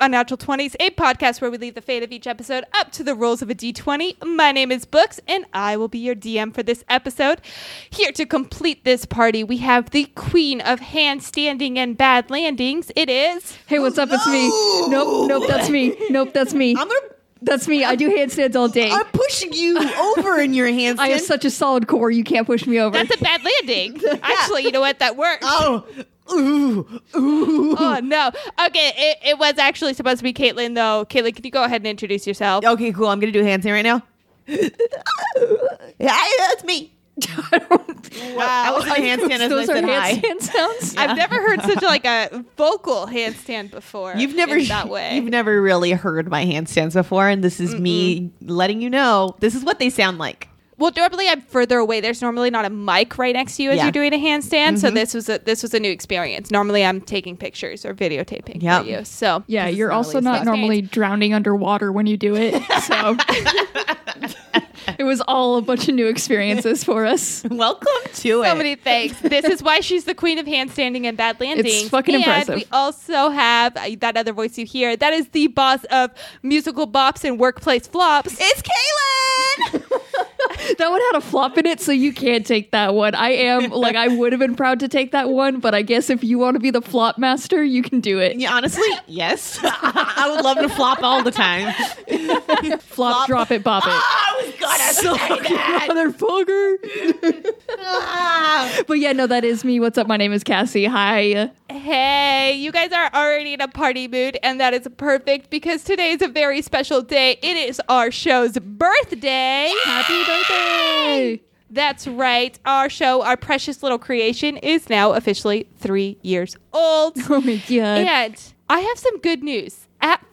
and welcome Unnatural 20s, a podcast where we leave the fate of each episode up to the rules of a d20. My name is Books, and I will be your DM for this episode. Here to complete this party, we have the queen of handstanding and bad landings. It is. Hey, what's up? It's me. Nope, nope, that's me. Nope, that's me. I'm gonna. That's me. I do handstands all day. I'm pushing you over in your handstand. I have such a solid core. You can't push me over. That's a bad landing. Actually, you know what? That works. oh, ooh, ooh. Oh, no. Okay, it, it was actually supposed to be Caitlin, though. Caitlin, can you go ahead and introduce yourself? Okay, cool. I'm gonna do a handstand right now. yeah, that's me. I was in a handstand as I Those are said hi. handstand sounds. I've never heard such like a vocal handstand before. You've never in that way. You've never really heard my handstands before, and this is me letting you know this is what they sound like. Well, normally I'm um, further away. There's normally not a mic right next to you as Yeah. you're doing a handstand. So mm-hmm. this was a this was a new experience. Normally I'm taking pictures or videotaping Yep. for you. So Yeah, you're also Lisa's not experience. normally drowning underwater when you do it. So it was all a bunch of new experiences for us. Welcome to so it. So many things. This is why she's the queen of handstanding and bad landings. fucking and impressive. We also have uh, that other voice you hear. That is the boss of musical bops and workplace flops. it's Kaylin. That one had a flop in it, so you can't take that one. I am like I would have been proud to take that one, but I guess if you want to be the flop master, you can do it. yeah, honestly, yes. I would love to flop all the time. Flop, drop it, bop it. I was gonna say that. Motherfucker. Ah. But yeah, no, that is me. What's up? My name is Cassie. Hi. Hey, you guys are already in a party mood, and that is perfect because today is a very special day. It is our show's birthday. Happy birthday. That's right. Our show, our precious little creation, is now officially three years old. Oh my god. And I have some good news.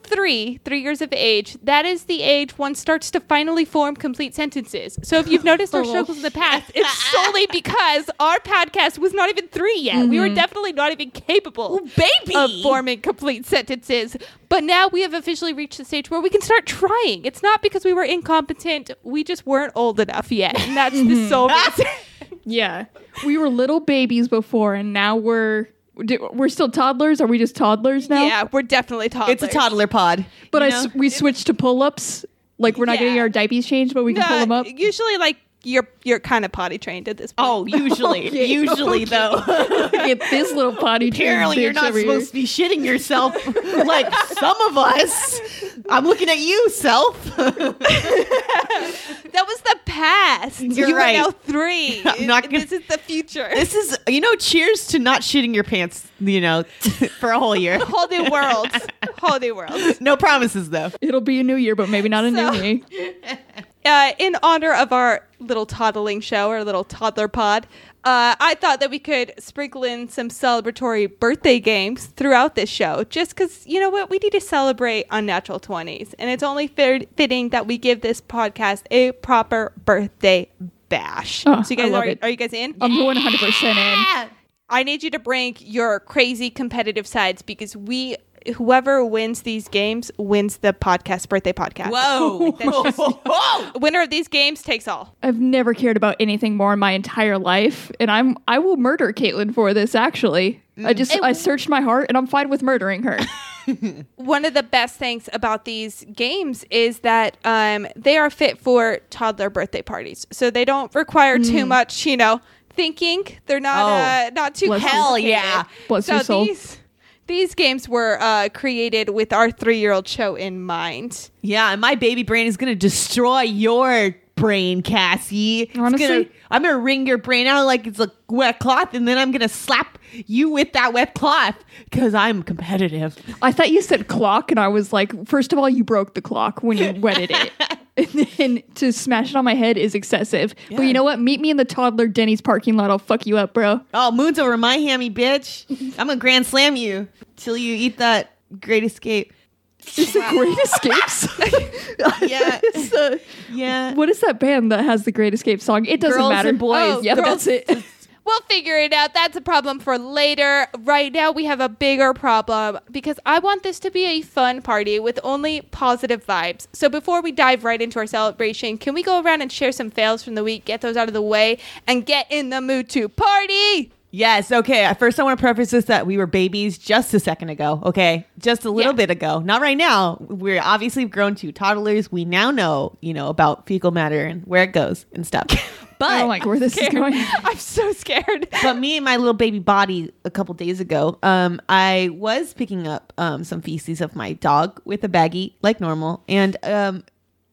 Three, three years of age, that is the age one starts to finally form complete sentences. So if you've noticed our Oh. struggles in the past, it's solely because our podcast was not even three yet. We were mm-hmm. definitely not even capable baby. of forming complete sentences. But now we have officially reached the stage where we can start trying. It's not because we were incompetent, we just weren't old enough yet. And that's the mm-hmm. sole reason. Yeah. We were little babies before, and now we're di- we're still toddlers. Are we just toddlers now? Yeah, we're definitely toddlers. It's a toddler pod. But you I know? s- we switched to pull ups. Like we're not getting our diapers changed, but we can pull them up. Usually, like you're you're kind of potty trained at this point. Oh, usually, Okay, usually though. Get this little potty trained Apparently, you're not over here. supposed to be shitting yourself like some of us. I'm looking at you, self. that was the past. You're you right. are now three. I'm not gonna- this is the future. this is, you know, cheers to not shitting your pants, you know, for a whole year. whole new world. whole new world. No promises though. It'll be a new year, but maybe not a So- new me. Uh, in honor of our little toddling show, our little toddler pod, uh, I thought that we could sprinkle in some celebratory birthday games throughout this show, just because you know what, we need to celebrate unnatural twenties, and it's only fair fitting that we give this podcast a proper birthday bash. Oh, so you guys are, are you guys in? I'm going 100 percent in. I need you to bring your crazy competitive sides because we, whoever wins these games, wins the podcast birthday podcast. Whoa. That's just- Whoa. Winner of these games takes all. I've never cared about anything more in my entire life, and I'm I will murder Caitlin for this. Actually, I just Mm. I searched my heart, and I'm fine with murdering her. One of the best things about these games is that um, they are fit for toddler birthday parties, so they don't require too much, you know, thinking. They're not Oh. uh, not too Bless. Hell yeah. Bless so your soul. these these games were uh, created with our three year old show in mind. Yeah, and my baby brain is gonna destroy your brain, Cassie. It's Honestly- gonna- I'm gonna wring your brain out like it's a wet cloth, and then I'm gonna slap you with that wet cloth because I'm competitive. I thought you said clock, and I was like, first of all, you broke the clock when you wetted it. And then to smash it on my head is excessive. But you know what? Meet me in the toddler Denny's parking lot. I'll fuck you up, bro. Oh, moon's over my hammy, bitch. I'm gonna grand slam you till you eat that Great Escape. Is it Great Escapes? Yeah. Uh, Yeah. what is that band that has the Great Escape song? It doesn't Girls matter. and boys. Oh, yeah, girls- that's it. We'll figure it out. That's a problem for later. Right now, we have a bigger problem because I want this to be a fun party with only positive vibes. So, before we dive right into our celebration, can we go around and share some fails from the week, get those out of the way, and get in the mood to party? Yes. Okay. First, I want to preface this that we were babies just a second ago. Okay, just a little Yeah. bit ago. Not right now. We're obviously grown to toddlers. We now know, you know, about fecal matter and where it goes and stuff. But I don't like where this is going. I'm so scared. but me and my little baby body a couple days ago, um, I was picking up um, some feces of my dog with a baggie like normal, and um,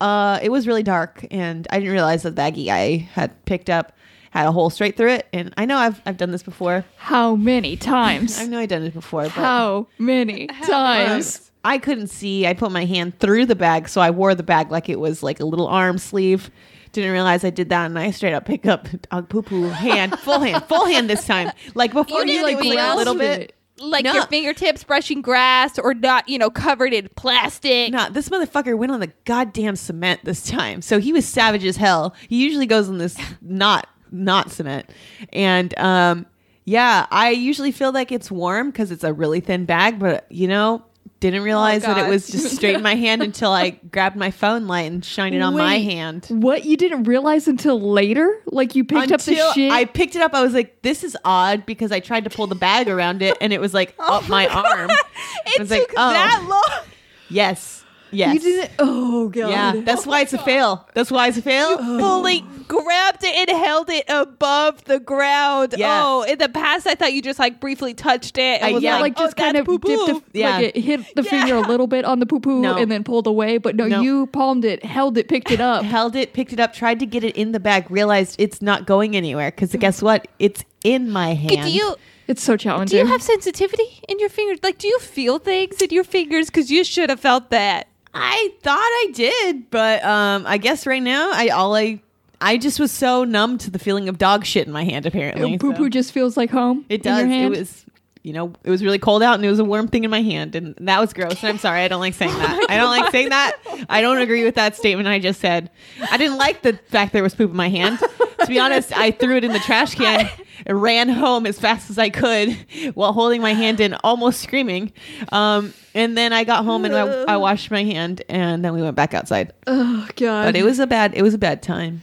uh, it was really dark, and I didn't realize the baggie I had picked up had a hole straight through it. And I know I've I've done this before. How many times? I know I've done it before, but How many times? I couldn't see. I put my hand through the bag, so I wore the bag like it was like a little arm sleeve. Didn't realize I did that, and I straight up pick up dog poo poo hand, full hand, full hand this time. Like before, You you, didn't it was like a little bit. Like No. your fingertips brushing grass or not, you know, covered in plastic. No, this motherfucker went on the goddamn cement this time. So he was savage as hell. He usually goes on this not not cement. And um yeah, I usually feel like it's warm because it's a really thin bag, but you know, didn't oh, realize that it was just straight in my hand until I grabbed my phone light and shined it on my hand. What you didn't realize until later? Like you picked up the Until shit. I picked it up, I was like, "This is odd," because I tried to pull the bag around it, and it was like up my arm. I it was took like, "Oh." that long. Yes, yes, You didn't. Oh god. Yeah, that's why it's a fail. That's why it's a fail. Fully grabbed it and held it above the ground. Yeah. Oh, in the past, I thought you just like briefly touched it and Uh, was yeah, yeah, like oh, just kind of dipped, poo-poo. a, Yeah. like it hit the finger a little bit on the poo poo No. and then pulled away. But no, No. you palmed it, held it, picked it up. Held it, picked it up, tried to get it in the bag, realized it's not going anywhere because guess what? It's in my hand. Okay, do you It's so challenging. do you have sensitivity in your fingers? Like, do you feel things in your fingers? Because you should have felt that. I thought I did, but um, I guess right now I all I I just was so numb to the feeling of dog shit in my hand. Apparently, poo poo so. just feels like home. It does. It was, you know, it was really cold out and it was a warm thing in my hand. And that was gross. And I'm sorry. I don't like saying that. I don't like saying that. I don't agree with that statement I just said. I didn't like the fact there was poop in my hand. To be honest, I threw it in the trash can and ran home as fast as I could while holding my hand in, almost screaming. Um, and then I got home and I, I washed my hand and then we went back outside. Oh god. But it was a bad, it was a bad time.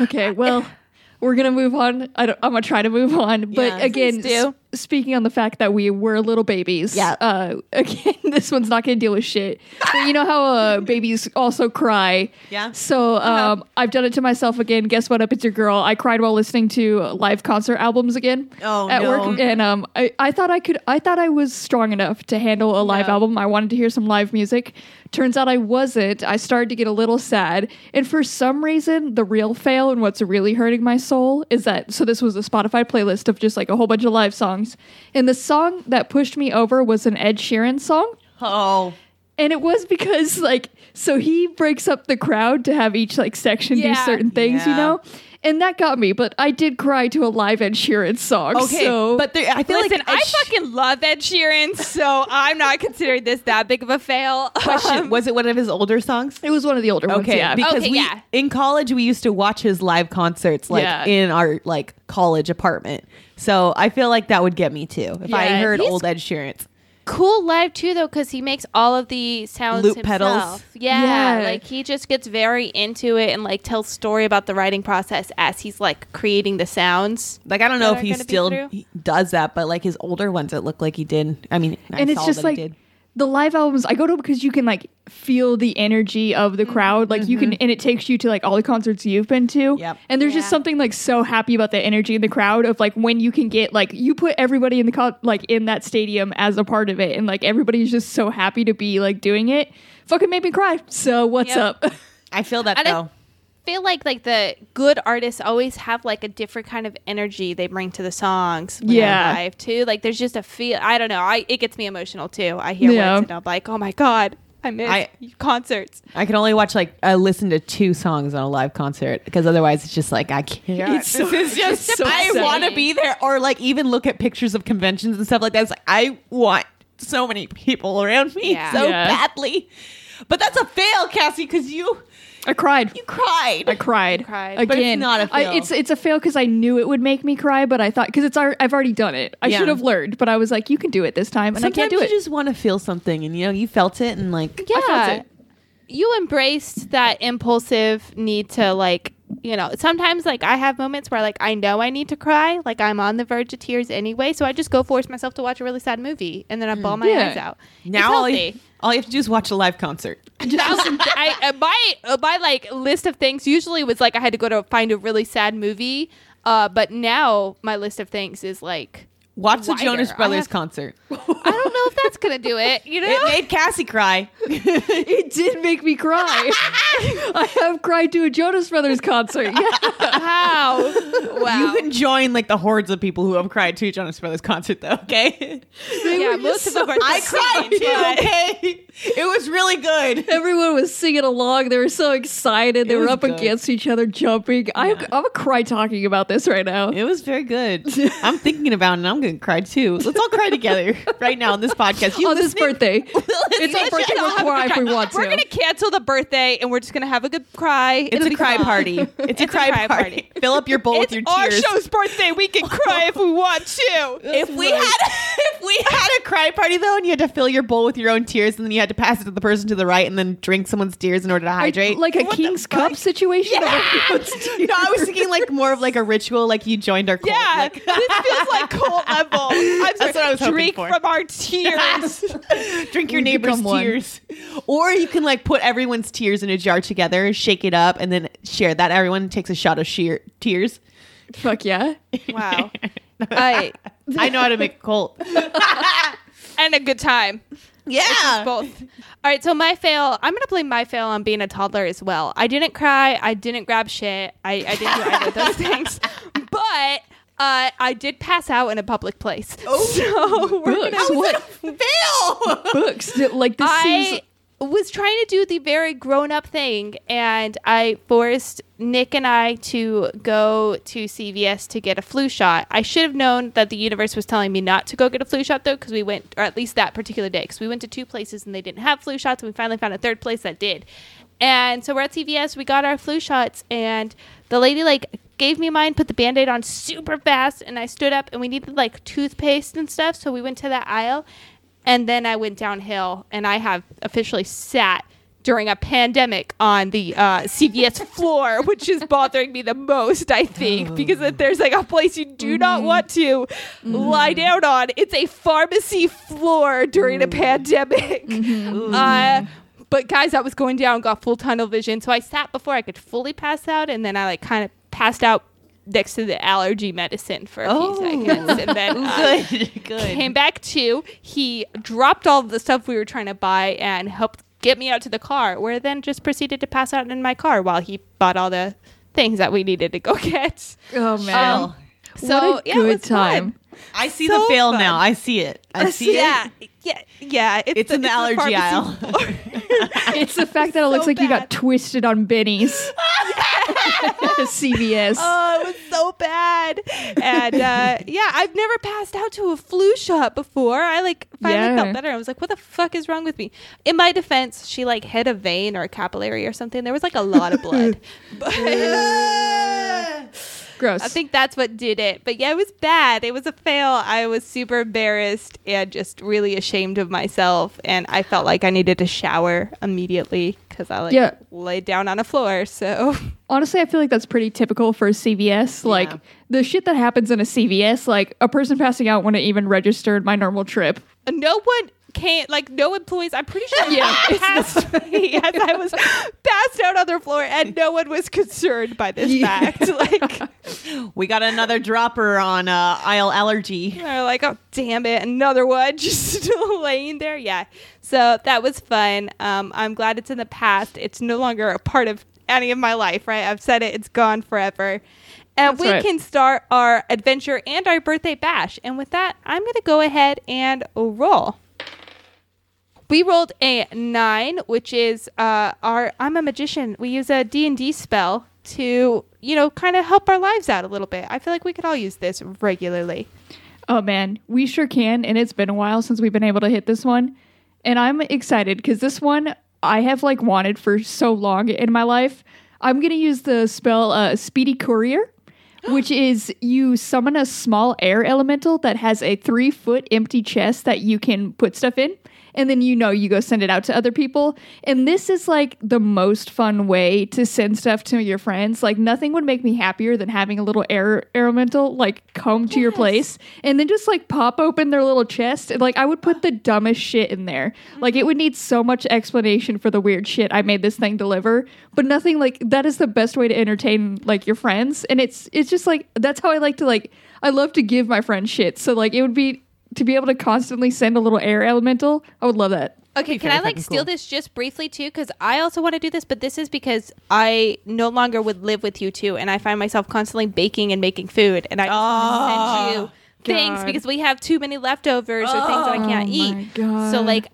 Okay, well, we're gonna move on. I I'm gonna try to move on, but Yeah, again, s- speaking on the fact that we were little babies. Yeah. Uh, again, this one's not gonna deal with shit. But you know how uh, babies also cry. Yeah. So um, I've done it to myself again. Guess what? Up, it's your girl. I cried while listening to live concert albums again. Oh, at no. work, and um, I, I thought I could. I thought I was strong enough to handle a live No. album. I wanted to hear some live music. Turns out I wasn't. I started to get a little sad. And for some reason, the real fail and what's really hurting my soul is that so this was a Spotify playlist of just like a whole bunch of live songs. And the song that pushed me over was an Ed Sheeran song. Oh, And it was because like so he breaks up the crowd to have each like section do certain things, you know? And that got me, but I did cry to a live Ed Sheeran song. okay. so but there, I feel Listen, like I Ed Sh- fucking love Ed Sheeran, so I'm not considering this that big of a fail. question. Um, was it one of his older songs? it was one of the older ones, Okay, yeah. because Okay, we yeah. in college we used to watch his live concerts like Yeah. in our like college apartment. So I feel like that would get me too if I heard old Ed Sheeran. Cool live too though because he makes all of the sounds Loop himself. pedals. Yeah, Yeah. like he just gets very into it and like tells story about the writing process as he's like creating the sounds. Like I don't know if he still he does that, but like his older ones, it looked like he did. I mean, I and it's just that he like did. The live albums I go to because you can like feel the energy of Mm-hmm. the crowd. Like you can and it takes you to like all the concerts you've been to. Yep. And there's just something like so happy about the energy in the crowd of like when you can get like you put everybody in the co- like in that stadium as a part of it and like everybody's just so happy to be like doing it. Fucking made me cry. So what's Yep. up? I feel that And I- though. Feel like like the good artists always have like a different kind of energy they bring to the songs when they're Yeah. live too like there's just a feel i don't know i it gets me emotional too i hear Yeah. words and i'm like oh my god i miss I- concerts I can only watch like I listen to two songs on a live concert because otherwise it's just like I can't. It's so- this is just it's so I want to be there or like even look at pictures of conventions and stuff like that. It's like I want so many people around me Yeah. so Yeah. badly. But that's a fail, Cassie, because you I cried. you cried. I cried. cried. But it's not a I- fail. it's it's a fail because I knew it would make me cry, but I thought because it's al- I've already done it. I Yeah. should have learned, but I was like, you can do it this time, and I can't do you it. just want to feel something, and you know you felt it, and like yeah felt it. You embraced that impulsive need to like you know, sometimes like I have moments where like I know I need to cry, like I'm on the verge of tears anyway, so I just go force myself to watch a really sad movie and then I bawl my Yeah. eyes out. Now all you, all you have to do is watch a live concert. Was- I, uh, my uh, my like list of things usually was like I had to go to find a really sad movie, uh, but now my list of things is like Watch the Wider. Jonas I Brothers have- concert. I don't know if that's gonna do it. You know, It made Cassie cry. It did make me cry. I have cried to a Jonas Brothers concert. Yeah. how? Wow. You can join like the hordes of people who have cried to a Jonas Brothers concert, though. Okay, yeah, most of them are. I cried too. Okay, it was really good. Everyone was singing along. They were so excited. They It were up good. against each other, jumping. I'm, Yeah. I'm a cry talking about this right now. It was very good. I'm thinking about it and I'm going to cry too. Let's all cry together right now on this podcast. You On this birthday. it's our birthday. We'll cry if we want We're gonna cancel the birthday and we're just gonna have a good cry. It's a cry party. It's, a cry, party. Fill up your bowl with your tears. It's our show's birthday. We can cry if we want to. if we had if we had a cry party though, and you had to fill your bowl with your own tears, and then you had to pass it to the person to the right, and then drink someone's tears in order to hydrate, Like a King's? Cup situation. tears. no, I was thinking like more of like a ritual, like you joined our cult. Yeah, like- this feels like cult level. I'm sorry, what I was hoping drink for. from our tears. drink your We neighbor's become one. tears. Or you can like put everyone's tears in a jar together, shake it up, and then share that. Everyone takes a shot of sheer tears. Fuck yeah. wow. I I know how to make a cult. and a good time. Yeah. Both. All right, so my fail, I'm going to blame my fail on being a toddler as well. I didn't cry. I didn't grab shit. I, I didn't do either of those things. But uh, I did pass out in a public place. Oh. so we're Books. What Fail. books? Like this I seems. was trying to do the very grown up thing, and I forced Nick and I to go to CVS to get a flu shot. I should have known that the universe was telling me not to go get a flu shot, though, because we went, or at least that particular day, because we went to two places and they didn't have flu shots, and we finally found a third place that did. And so we're at CVS, we got our flu shots, and the lady, like, gave me mine, put the band aid on super fast, and I stood up, and we needed, like, toothpaste and stuff, so we went to that aisle. And then I went downhill, and I have officially sat during a pandemic on the uh, CVS floor, which is bothering me the most, I think, because if there's like a place you do not want to lie down on, it's a pharmacy floor during a pandemic. Uh, but guys, I was going down, got full tunnel vision, so I sat before I could fully pass out, and then I like kind of passed out next to the allergy medicine for a Oh. few seconds, and then uh, good. Good. came back to he dropped all the stuff we were trying to buy and helped get me out to the car where then just proceeded to pass out in my car while he bought all the things that we needed to go get Oh man. Um, so what a yeah, it good time. fun. I see So the fail fun. now. I see it. I see yeah it. yeah yeah It's in the allergy pharmacy aisle. It's the fact that it looks so like you got twisted on bennies. CVS. oh it was so bad and uh, yeah i've never passed out to a flu shot before i like finally Yeah. felt better i was like what the fuck is wrong with me in my defense she like hit a vein or a capillary or something there was like a lot of blood but Gross. I think that's what did it. But yeah, it was bad. It was a fail. I was super embarrassed and just really ashamed of myself. And I felt like I needed to shower immediately because I like Yeah. laid down on a floor. So Honestly, I feel like that's pretty typical for a CVS. Like the shit that happens in a CVS, like a person passing out wouldn't even registered my normal trip. no one can't like no employees. I'm pretty sure Yeah. passed me as I was passed out on their floor, and no one was concerned by this Yeah. fact. Like We got another dropper on uh, aisle allergy. they're like, oh damn it, another one just still laying there. Yeah. So that was fun. Um, I'm glad it's in the past. It's no longer a part of any of my life, right? I've said it, it's gone forever. And That's we right. can start our adventure and our birthday bash. And with that, I'm gonna go ahead and roll. We rolled a nine, which is uh, our. I'm a magician. We use a D and D spell to, you know, kind of help our lives out a little bit. I feel like we could all use this regularly. Oh man, we sure can. And it's been a while since we've been able to hit this one. And I'm excited because this one I have like wanted for so long in my life. I'm going to use the spell uh, Speedy Courier, which is you summon a small air elemental that has a three foot empty chest that you can put stuff in. And then you know you go send it out to other people. And this is like the most fun way to send stuff to your friends. Like nothing would make me happier than having a little air elemental like come to your place and then just like pop open their little chest. And like I would put the dumbest shit in there. Like it would need so much explanation for the weird shit I made this thing deliver. But nothing like that is the best way to entertain like your friends. And it's it's just like that's how I like to like I love to give my friends shit. So like it would be to be able to constantly send a little air elemental. I would love that. Okay, can I like steal cool. this just briefly too? Because I also want to do this, but this is because I no longer would live with you two, and I find myself constantly baking and making food, and I just wanna send you things because we have too many leftovers or things that I can't Oh eat. my God. So like.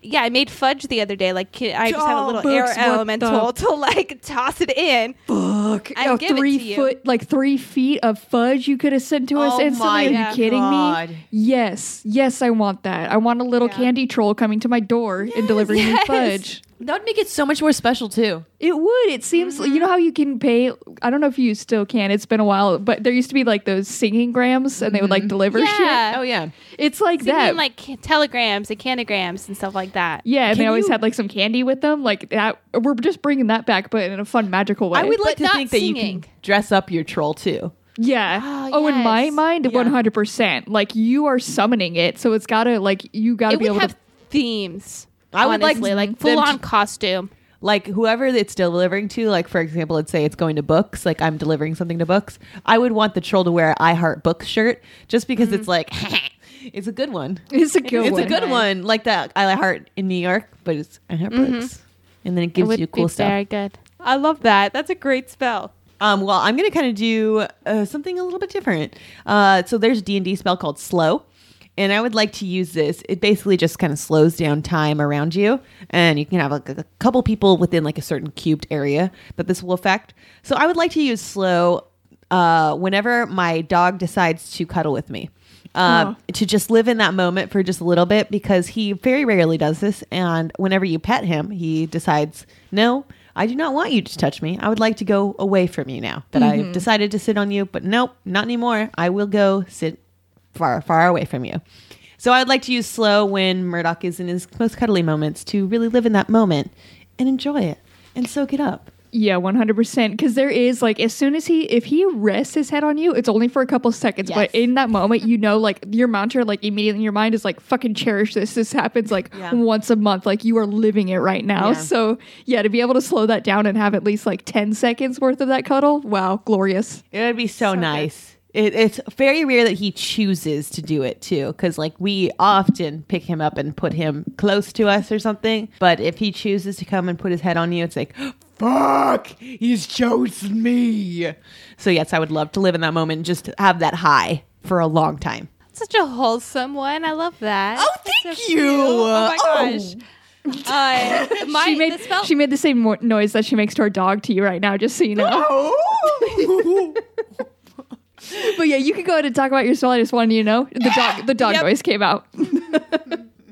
Yeah, I made fudge the other day. Like ki- I just have a Oh, little air Books, what elemental the- to like toss it in. Fuck. I'll a give it three to you. foot, like three feet of fudge you could have sent to us Oh instantly. my Are you kidding God. me? Yes. Yes, I want that. I want a little Yeah. candy troll coming to my door and delivering me fudge. That would make it so much more special too. It would. It seems Mm-hmm. you know how you can pay. I don't know if you still can. It's been a while, but there used to be like those singing grams, and they would like deliver Mm-hmm. Yeah. shit. Oh yeah. It's like So you that. like telegrams and canagrams and stuff like that. yeah, and Can they always you- had like some candy with them, like that. We're just bringing that back, but in a fun, magical way. I would like But to not think that you can dress up your troll too. Yeah. Ah, oh, in my mind, one hundred percent. Like you are summoning it, so it's gotta like you gotta It be would able have to. themes. I would like like full on costume. Like whoever it's delivering to, like for example, let's say it's going to books, like I'm delivering something to books. I would want the troll to wear I Heart Books shirt just because it's like it's a good one. It's a good It's one. a good one, like that I Heart in New York, but it's I Heart Books, and then it gives you cool stuff. Very good. I love that. That's a great spell. Um, well, I'm gonna kind of do uh, something a little bit different. Uh, so there's D and D spell called Slow, and I would like to use this. It basically just kind of slows down time around you, and you can have like a, couple people within like a certain cubed area that this will affect. So I would like to use Slow uh, whenever my dog decides to cuddle with me. Um, To just live in that moment for just a little bit because he very rarely does this. And whenever you pet him, he decides, no, I do not want you to touch me. I would like to go away from you now that I've decided to sit on you, but nope, not anymore. I will go sit far, far away from you. So I'd like to use slow when Murdoch is in his most cuddly moments to really live in that moment and enjoy it and soak it up. Yeah, one hundred percent. Because there is like, as soon as he, if he rests his head on you, it's only for a couple seconds. But in that moment, you know, like your mantra, like immediately in your mind is like, "Fucking cherish this." This happens like Yeah. once a month. Like you are living it right now. Yeah. So yeah, to be able to slow that down and have at least like ten seconds worth of that cuddle, wow, glorious. It would be so, good. nice. It, it's very rare that he chooses to do it too, because like we often pick him up and put him close to us or something. But if he chooses to come and put his head on you, it's like, fuck, he's chosen me. So yes, I would love to live in that moment and just have that high for a long time. Such a wholesome one. I love that. Oh, thank so you. cute. Oh my Oh. gosh. Uh, my she made the spell. she made the same mo- noise that she makes to her dog to you right now, just so you know. Oh. but yeah, you can go ahead and talk about your spell. I just wanted you to know the dog the dog Yep. noise came out.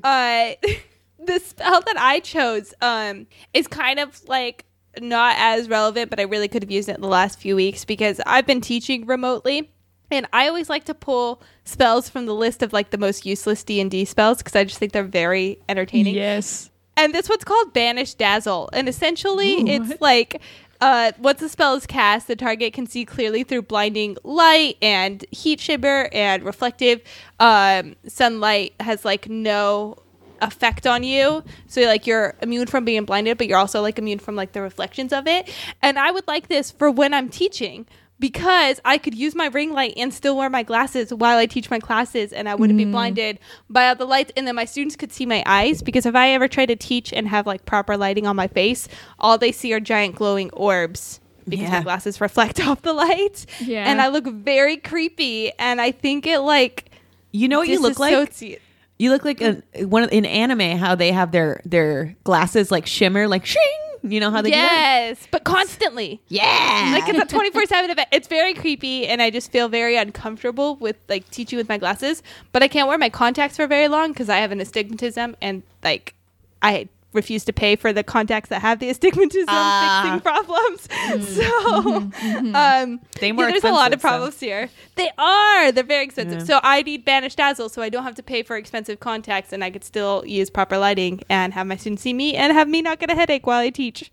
uh, the spell that I chose um, is kind of like not as relevant, but I really could have used it in the last few weeks because I've been teaching remotely. And I always like to pull spells from the list of like the most useless D and D spells because I just think they're very entertaining. yes. And this one's called Banish Dazzle. And essentially, it's like uh, once the spell is cast, the target can see clearly through blinding light and heat shimmer and reflective um, sunlight has like no effect on you. So like you're immune from being blinded, but you're also like immune from like the reflections of it. And I would like this for when I'm teaching because I could use my ring light and still wear my glasses while I teach my classes and I wouldn't be mm. blinded by all the lights and then my students could see my eyes because if I ever try to teach and have like proper lighting on my face, all they see are giant glowing orbs because my glasses reflect off the light. Yeah. And I look very creepy and I think it like You know what you look like? You look like a one of, in anime how they have their their glasses like shimmer like shing. You know how they do? Yes, but constantly. Yeah. like it's a 24 7 event it's very creepy and i just feel very uncomfortable with like teaching with my glasses but i can't wear my contacts for very long because i have an astigmatism and like i refuse to pay for the contacts that have the astigmatism Ah. fixing problems. Mm-hmm. So, um, They yeah, there's a lot of expensive, so- problems here. They are. They're very expensive. Yeah. So I need Banish Dazzle, so I don't have to pay for expensive contacts, and I could still use proper lighting and have my students see me and have me not get a headache while I teach.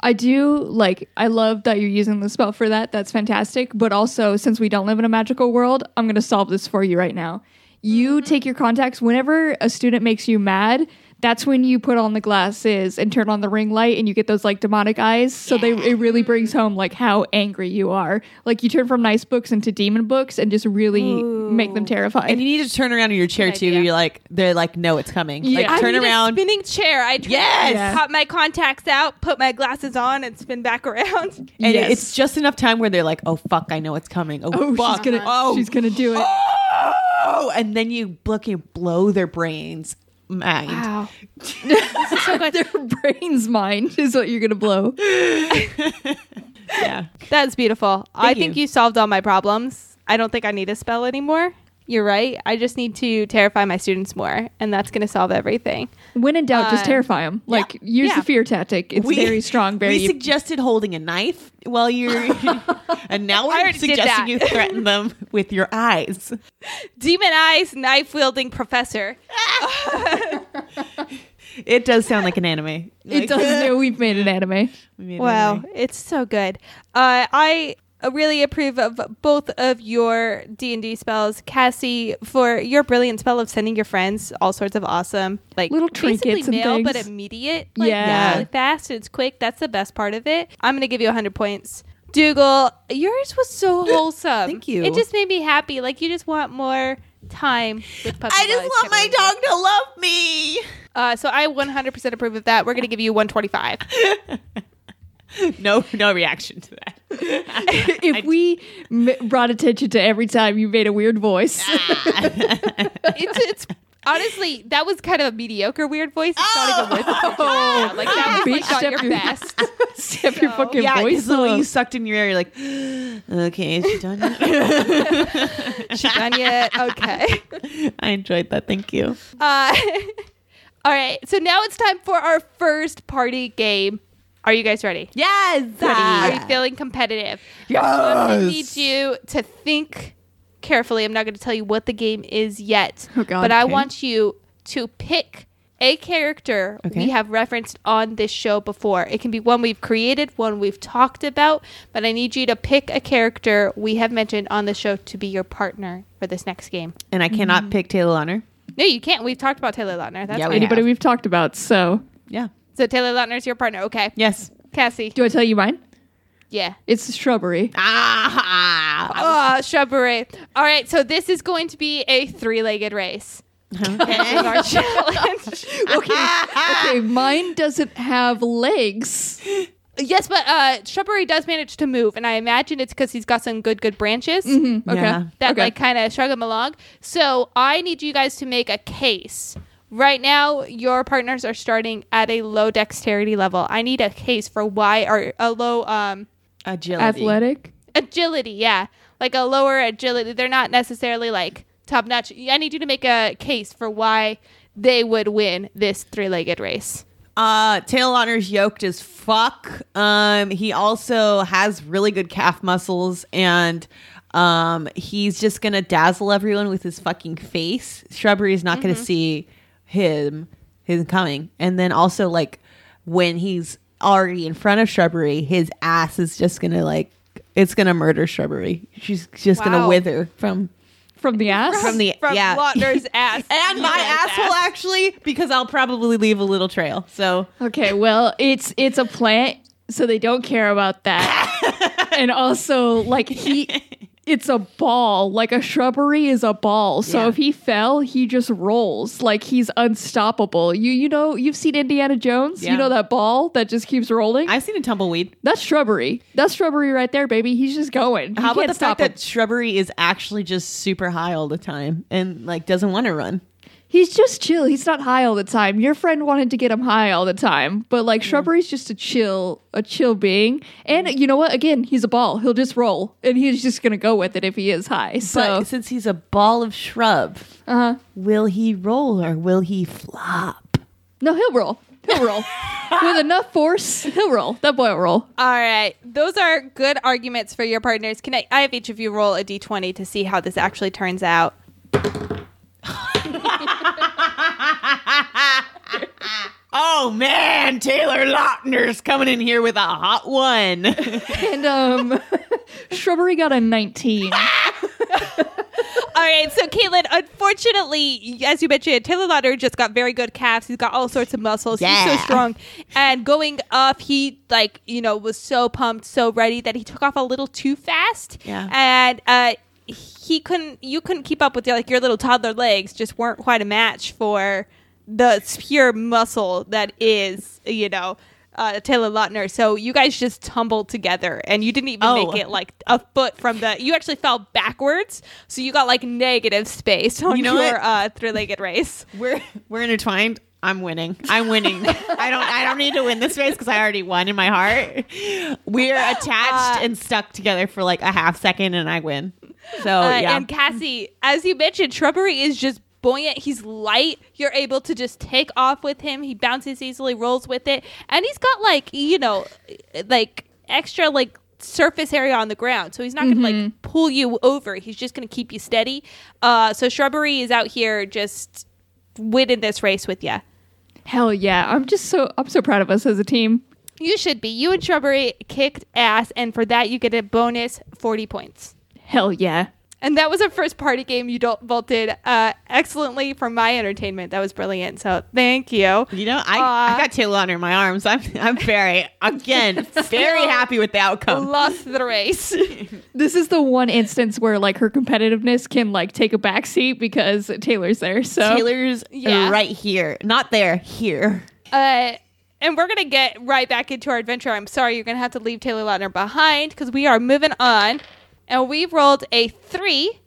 I do like I love that you're using the spell for that. That's fantastic. But also, since we don't live in a magical world, I'm gonna solve this for you right now. You take your contacts whenever a student makes you mad. That's when you put on the glasses and turn on the ring light, and you get those like demonic eyes. So they it really brings home like how angry you are. Like you turn from nice books into demon books, and just really make them terrified. And you need to turn around in your chair Good too. idea. You're like, they're like, no, it's coming. Yeah. Like, turn I need around. A spinning chair. I try Yes! Yeah. pop my contacts out, put my glasses on, and spin back around. and Yes. it's just enough time where they're like, oh fuck, I know it's coming. Oh, oh, fuck. she's gonna oh, she's gonna do it. oh, and then you look and blow their brains mind. Wow. Their brain's mind is what you're gonna blow. Yeah. That's beautiful. I Thank think you. you solved all my problems. I don't think I need a spell anymore. You're right. I just need to terrify my students more, and that's going to solve everything. When in doubt, just Uh, terrify them. Like use Yeah. the fear tactic. It's very strong. Very We suggested holding a knife while you're, and now I we're suggesting you threaten them with your eyes. Demon eyes, knife wielding professor. It does sound like an anime. it does know we've made an anime. We made an Wow, anime. it's so good. Uh, I really approve of both of your D and D spells, Cassie, for your brilliant spell of sending your friends all sorts of awesome, like Little trinkets and mail, but immediate. Like, Yeah. really fast. It's quick. That's the best part of it. I'm gonna give you hundred points. Dougal, yours was so wholesome. Thank you. It just made me happy. Like you just want more time with puppy I just want my dog to love me. Uh, so I 100% approve of that. We're gonna give you 125. No, no reaction to that. If we m- brought attention to every time you made a weird voice, it's, it's honestly that was kind of a mediocre weird voice. It's not even worth it. Oh. Like that was like Bitch, not step your your- best. step your So- fucking yeah, voice because the way up. you sucked in your air, you're like, okay, is she done yet? She done yet? Okay. I enjoyed that. Thank you. Uh, all right. So now it's time for our first party game. Are you guys ready? Yes. Are you feeling competitive? Yes. I'm gonna need you to think carefully. I'm not going to tell you what the game is yet, Oh, God, but I okay. want you to pick a character Okay. we have referenced on this show before. It can be one we've created, one we've talked about, but I need you to pick a character we have mentioned on the show to be your partner for this next game. And I cannot mm-hmm. pick Taylor Lautner. No, you can't. We've talked about Taylor Lautner. That's Yeah, fine. we Anybody have. we've talked about. So, Yeah. So Taylor Lautner's your partner. Okay. Yes. Cassie. do I tell you mine? Yeah. It's shrubbery. Ah. Oh, shrubbery. All right, so this is going to be a three-legged race. Is our challenge. Okay, okay. Mine doesn't have legs. yes, but uh, shrubbery does manage to move, and I imagine it's because he's got some good, good branches Okay, Yeah. that okay. like kind of shrug him along. So I need you guys to make a case. Right now, your partners are starting at a low dexterity level. I need a case for why are a low um Agility. athletic. agility yeah like a lower agility they're not necessarily like top notch i need you to make a case for why they would win this three-legged race Uh, Taylor Lautner's yoked as fuck. Um, he also has really good calf muscles and um, he's just gonna dazzle everyone with his fucking face. Shrubbery is not gonna see him his coming. And then also like when he's already in front of Shrubbery, his ass is just gonna like it's gonna murder Shrubbery. She's just gonna wither from From the ass? from the from yeah. Lautner's ass and my Lautner's asshole ass. actually because I'll probably leave a little trail. So Okay, well, it's it's a plant, so they don't care about that. and also, like he, it's a ball. Like a shrubbery is a ball. So Yeah. if he fell, he just rolls. Like he's unstoppable. You you know you've seen Indiana Jones. Yeah. You know that ball that just keeps rolling. I've seen a tumbleweed. That's shrubbery. That's shrubbery right there, baby. He's just going. How you about the fact him. that Shrubbery is actually just super high all the time and like doesn't want to run? He's just chill. He's not high all the time. Your friend wanted to get him high all the time, but like Shrubbery's just a chill, a chill being. And you know what? Again, he's a ball. He'll just roll, and he's just gonna go with it if he is high. So, but since he's a ball of shrub, uh huh. will he roll or will he flop? No, he'll roll. He'll roll. With enough force, he'll roll. That boy will roll. All right. Those are good arguments for your partners. Can I, I have each of you roll a d20 to see how this actually turns out? Oh man, Taylor Lautner's coming in here with a hot one. And um Shrubbery got a 19. All right, so Caitlin, unfortunately, as you mentioned, Taylor Lautner just got very good calves. He's got all sorts of muscles. Yeah. He's so strong. And going up, he like you know was so pumped, so ready that he took off a little too fast. Yeah. And uh, he couldn't. You couldn't keep up with your like your little toddler legs. Just weren't quite a match for the pure muscle that is you know. Uh, Taylor Lautner. So you guys just tumbled together, and you didn't even Oh. make it like a foot from the. You actually fell backwards, so you got like negative space on You know your uh, three-legged race. we're we're intertwined. I'm winning. I'm winning. I don't I don't need to win this race because I already won in my heart. We're attached Uh, and stuck together for like a half second and I win. So Uh, yeah. And Cassie, as you mentioned, Shrubbery is just buoyant. He's light. You're able to just take off with him. He bounces easily, rolls with it, and he's got like you know, like extra like surface area on the ground. So he's not gonna like pull you over. He's just gonna keep you steady. Uh, so Shrubbery is out here just winning this race with you. Hell yeah. I'm just so I'm so proud of us as a team. You should be. You and Shrubbery kicked ass, and for that you get a bonus forty points. Hell yeah. And that was a first party game you don't vaulted uh, excellently for my entertainment. That was brilliant. So thank you. you know, I, Uh, I got Taylor Lautner in my arms. I'm I'm very again very happy with the outcome. Lost the race. This is the one instance where like her competitiveness can like take a backseat because Taylor's there. So Taylor's Yeah. right here. Not there, here. uh, and we're gonna get right back into our adventure. I'm sorry, you're gonna have to leave Taylor Lautner behind because we are moving on, and we've rolled a three,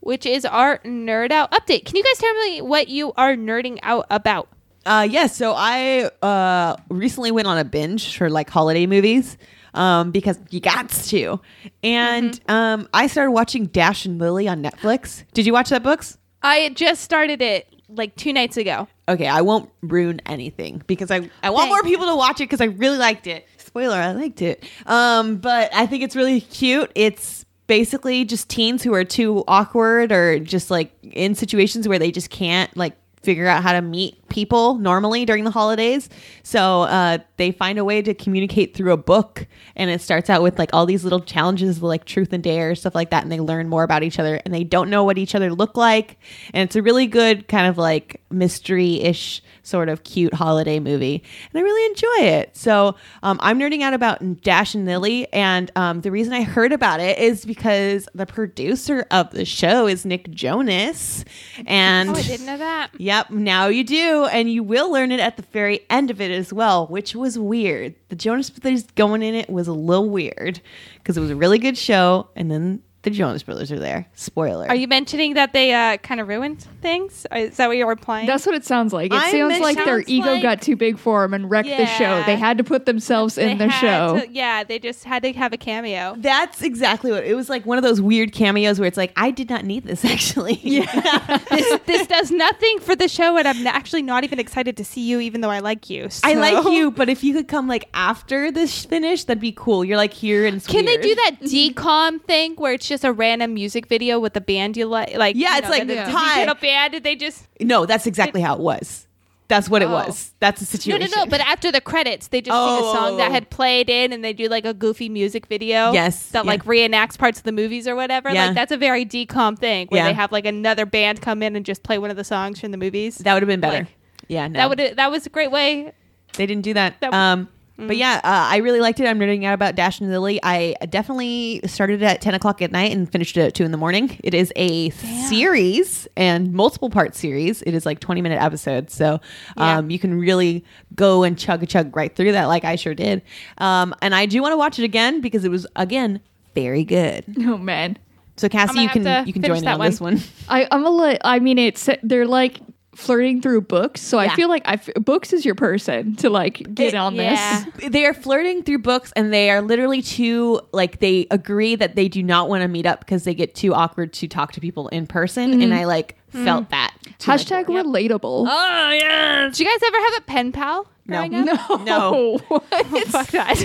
which is our nerd out update. Can you guys tell me what you are nerding out about? Uh, yes. so I uh, recently went on a binge for like holiday movies um, because you got to. And um, I started watching Dash and Lily on Netflix. Did you watch that books? I just started it like two nights ago. Okay, I won't ruin anything because I, I want Thanks. more people to watch it because I really liked it. Spoiler, I liked it. Um, but I think it's really cute. It's basically just teens who are too awkward or just like in situations where they just can't like figure out how to meet people normally during the holidays. So uh, they find a way to communicate through a book, and it starts out with like all these little challenges, like truth and dare, stuff like that, and they learn more about each other, and they don't know what each other look like, and it's a really good kind of like mystery-ish sort of cute holiday movie, and I really enjoy it. So um, I'm nerding out about Dash and Lily, and um, the reason I heard about it is because the producer of the show is Nick Jonas, and Oh, I didn't know that. Yep, now you do, and you will learn it at the very end of it as well, which was weird. The Jonas Brothers going in it was a little weird because it was a really good show, and then the Jonas Brothers are there. Spoiler. Are you mentioning that they uh, kind of ruined things? Is that what you're implying? that's what it sounds like. It I sounds meant- like their ego like- got too big for them and wrecked the show. Yeah. They had to put themselves in They the had show. to- yeah, they just had to have a cameo. That's exactly what it was like. One of those weird cameos where it's like, I did not need this actually. Yeah, this this does nothing for the show, and I'm n- actually not even excited to see you, even though I like you. I like so- you, but if you could come like after this finish, that'd be cool. You're like here and it's Can they weird. do that DCOM thing where it's just a random music video with the band you like? Like Yeah, you it's know, like, the, yeah. the hi. digital band. Did they just No, that's exactly how it was. That's what it Oh. was. That's the situation. no, no? no. But after the credits, they just sing Oh. a song that had played in, and they do like a goofy music video. Yes, that yeah. like reenacts parts of the movies or whatever. Yeah. Like that's a very DCOM thing where Yeah. they have like another band come in and just play one of the songs from the movies. that would have been better. Like, yeah, no. That would that was a great way. They didn't do that. That- um, but yeah, uh, I really liked it. I'm nerding out about Dash and Lily. I definitely started at 10 o'clock at night and finished it at 2 in the morning. It is a series and multiple part series. It is like 20 minute episodes. So um, you can really go and chug a chug right through that, like I sure did. Um, and I do want to watch it again because it was, again, very good. oh man. So Cassie, you can you can join in that on this one. I, I'm a li- I mean, it's they're like flirting through books. So I feel like I f- books is your person to like get It- on yeah. this. they are flirting through books and they are literally too like they agree that they do not want to meet up because they get too awkward to talk to people in person and mm-hmm. i like felt mm-hmm. that to my Hashtag core. relatable. oh yeah Did you guys ever have a pen pal? No. growing up? no, No. What? Fuck that.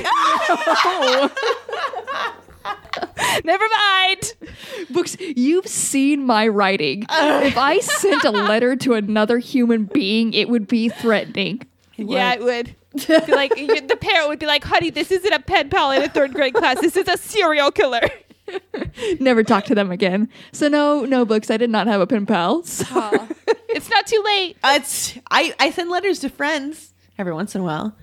Never mind. books. You've seen my writing. if I sent a letter to another human being, it would be threatening. Yeah, it would. Be like you- the parent would be like, "Honey, this isn't a pen pal in a third grade class. This is a serial killer." Never talk to them again. So no, no books. I did not have a pen pal. So Aw. it's not too late. Uh, it's i i send letters to friends every once in a while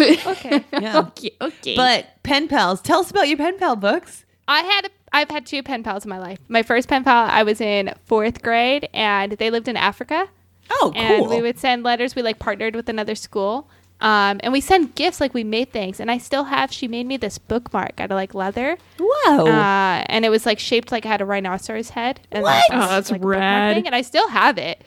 Okay. yeah okay, okay. but pen pals tell us about your pen pal books I had I've had two pen pals in my life. My first pen pal, I was in fourth grade, and they lived in Africa. oh cool! and we would send letters. We like partnered with another school, um, and we send gifts. Like we made things, and I still have. She made me this bookmark out of like leather, whoa uh, and it was like shaped like it had a rhinoceros head. And What? Oh, that's like, rad. thing, and I still have it.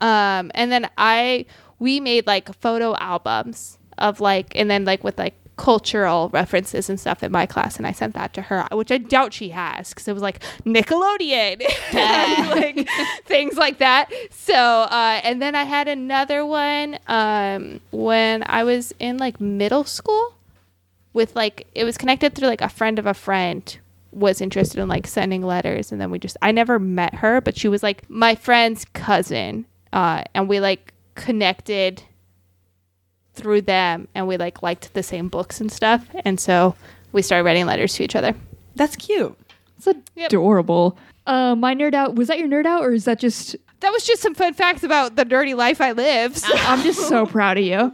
Um, and then I we made like photo albums of like, and then like with like cultural references and stuff in my class and I sent that to her which I doubt she has because it was like Nickelodeon like things like that. So uh, and then I had another one um, when I was in like middle school with like it was connected through like a friend of a friend was interested in like sending letters and then we just I never met her but she was like my friend's cousin uh and we like connected through them and we like liked the same books and stuff and so we started writing letters to each other that's cute it's adorable. Uh, my nerd out was that your nerd out or is that just? that was just some fun facts about the dirty life I live so- I'm just so proud of you.